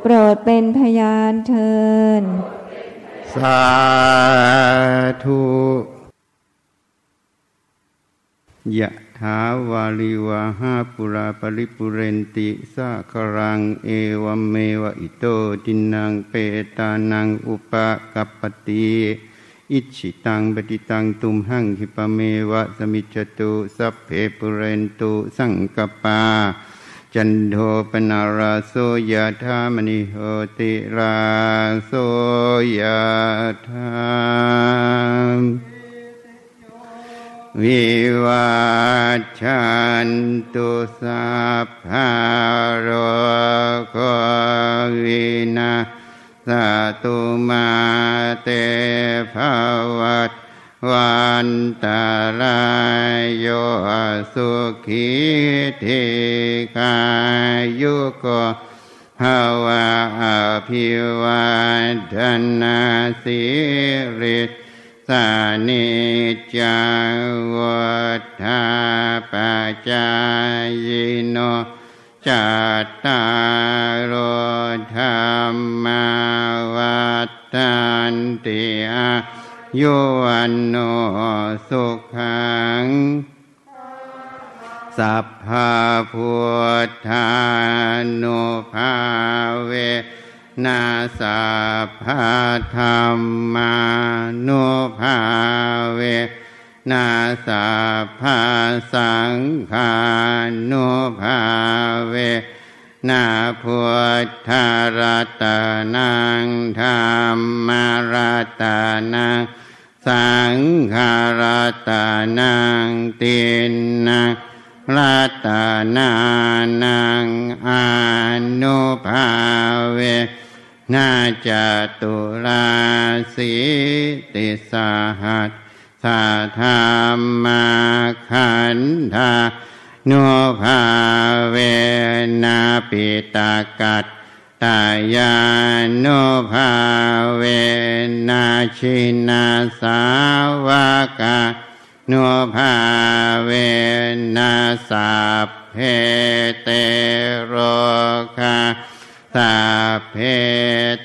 โปรดเป็นพยานเทินสาธุยะถาวาลิวาหาปุราปริปุเรนติสะครังเอวเมวะอิโตตินังเปตานังอุปกัปปติอิชิตังปฏิตังตุมหังคิปเมวะสมิจจตุสัพเพปุเรนตุสังกปา จันโทปนาราโสยธามณิโหติราโสยธามวิวัชชันตุสัพพะโรโควินาสตุมาเตภวัต วันตารายโยสุขีธิกายุโกภาวะอภิวันธนาสิริสานิจาวัฏาปจายโนจัตตารโธรรมาวัฏันติอา ยวันโนสุขัง สัพพะพุทธานุภาเวนาสัพพะธรรมานุภาเวนาสัพพะสังฆานุภาเวนา นาพุทธรัตนังธรรมรัตนังสังฆรัตนังตินนังรัตนานังอนุภาเวนาจตุราสีติสาหัสสาธรรมาขันธา นุภาเวนาปิตากัตตายานุภาเวนาชินาสาวกานุภาเวนะสัพเพเตโรคาสัพเพ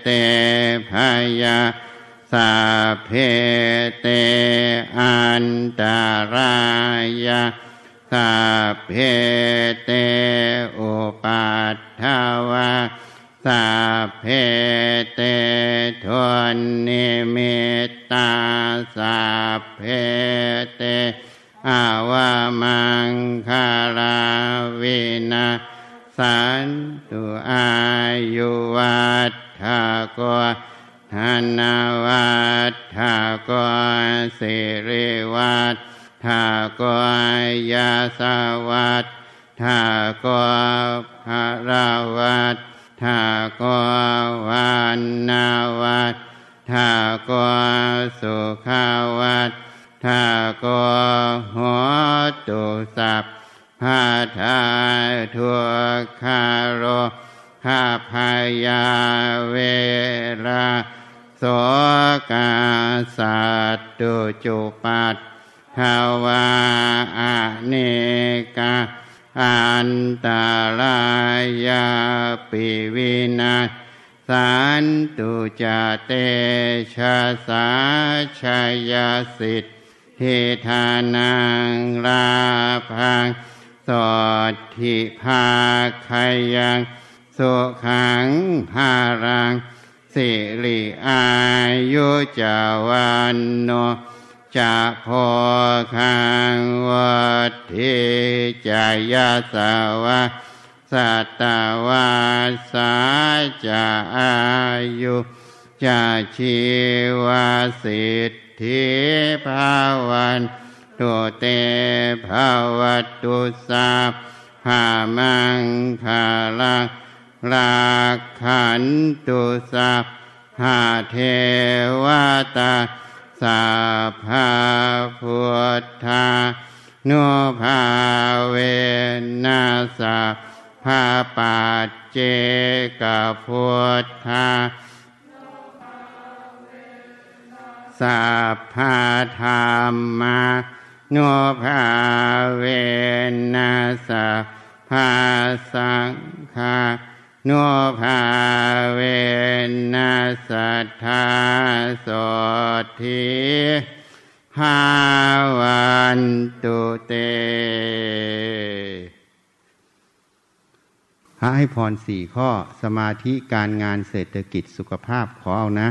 เตภยาสัพเพเตอันตรายา สัพเพเตอุปัททวาสัพเพเตทนนิมิตตาสัพเพเตอาวามังคาราวินาสันตุอายุวัฏฐากธนวัฏฐากสิริวัฏ ฐากยาสวัฏฐากภาราวัฏฐากวันนาวัฏฐากสุขาวัฏฐากหัวตุสัพพาทาทุกขโรหาพยาเวลาโสกาสัตตุจุปัต ภาวาอเนกาอันตรายาปิวินาสันตุจเตชะสาชายสิทธิทานังลาพังสดทิภาคยังสุขังภารังสิริอายุจาวันโน จะพอคังวัดทิจายาสาวะสัตวาสาจะอายุจะชีวาสิทธิภาวันตุเตภาวตุสาภามังคาลังลาขันตุสัพหาเทวตา สัพพาพุทธานุภาเวนัสสะพาปัจเจกพุทธาสัพพาธรรมานุภาเวนัสสะพาสังฆา นภาเวนัสัทธาโสทิภาวันตุเตะให้พรสี่ข้อสมาธิการงานเศรษฐกิจสุขภาพขอเอานะ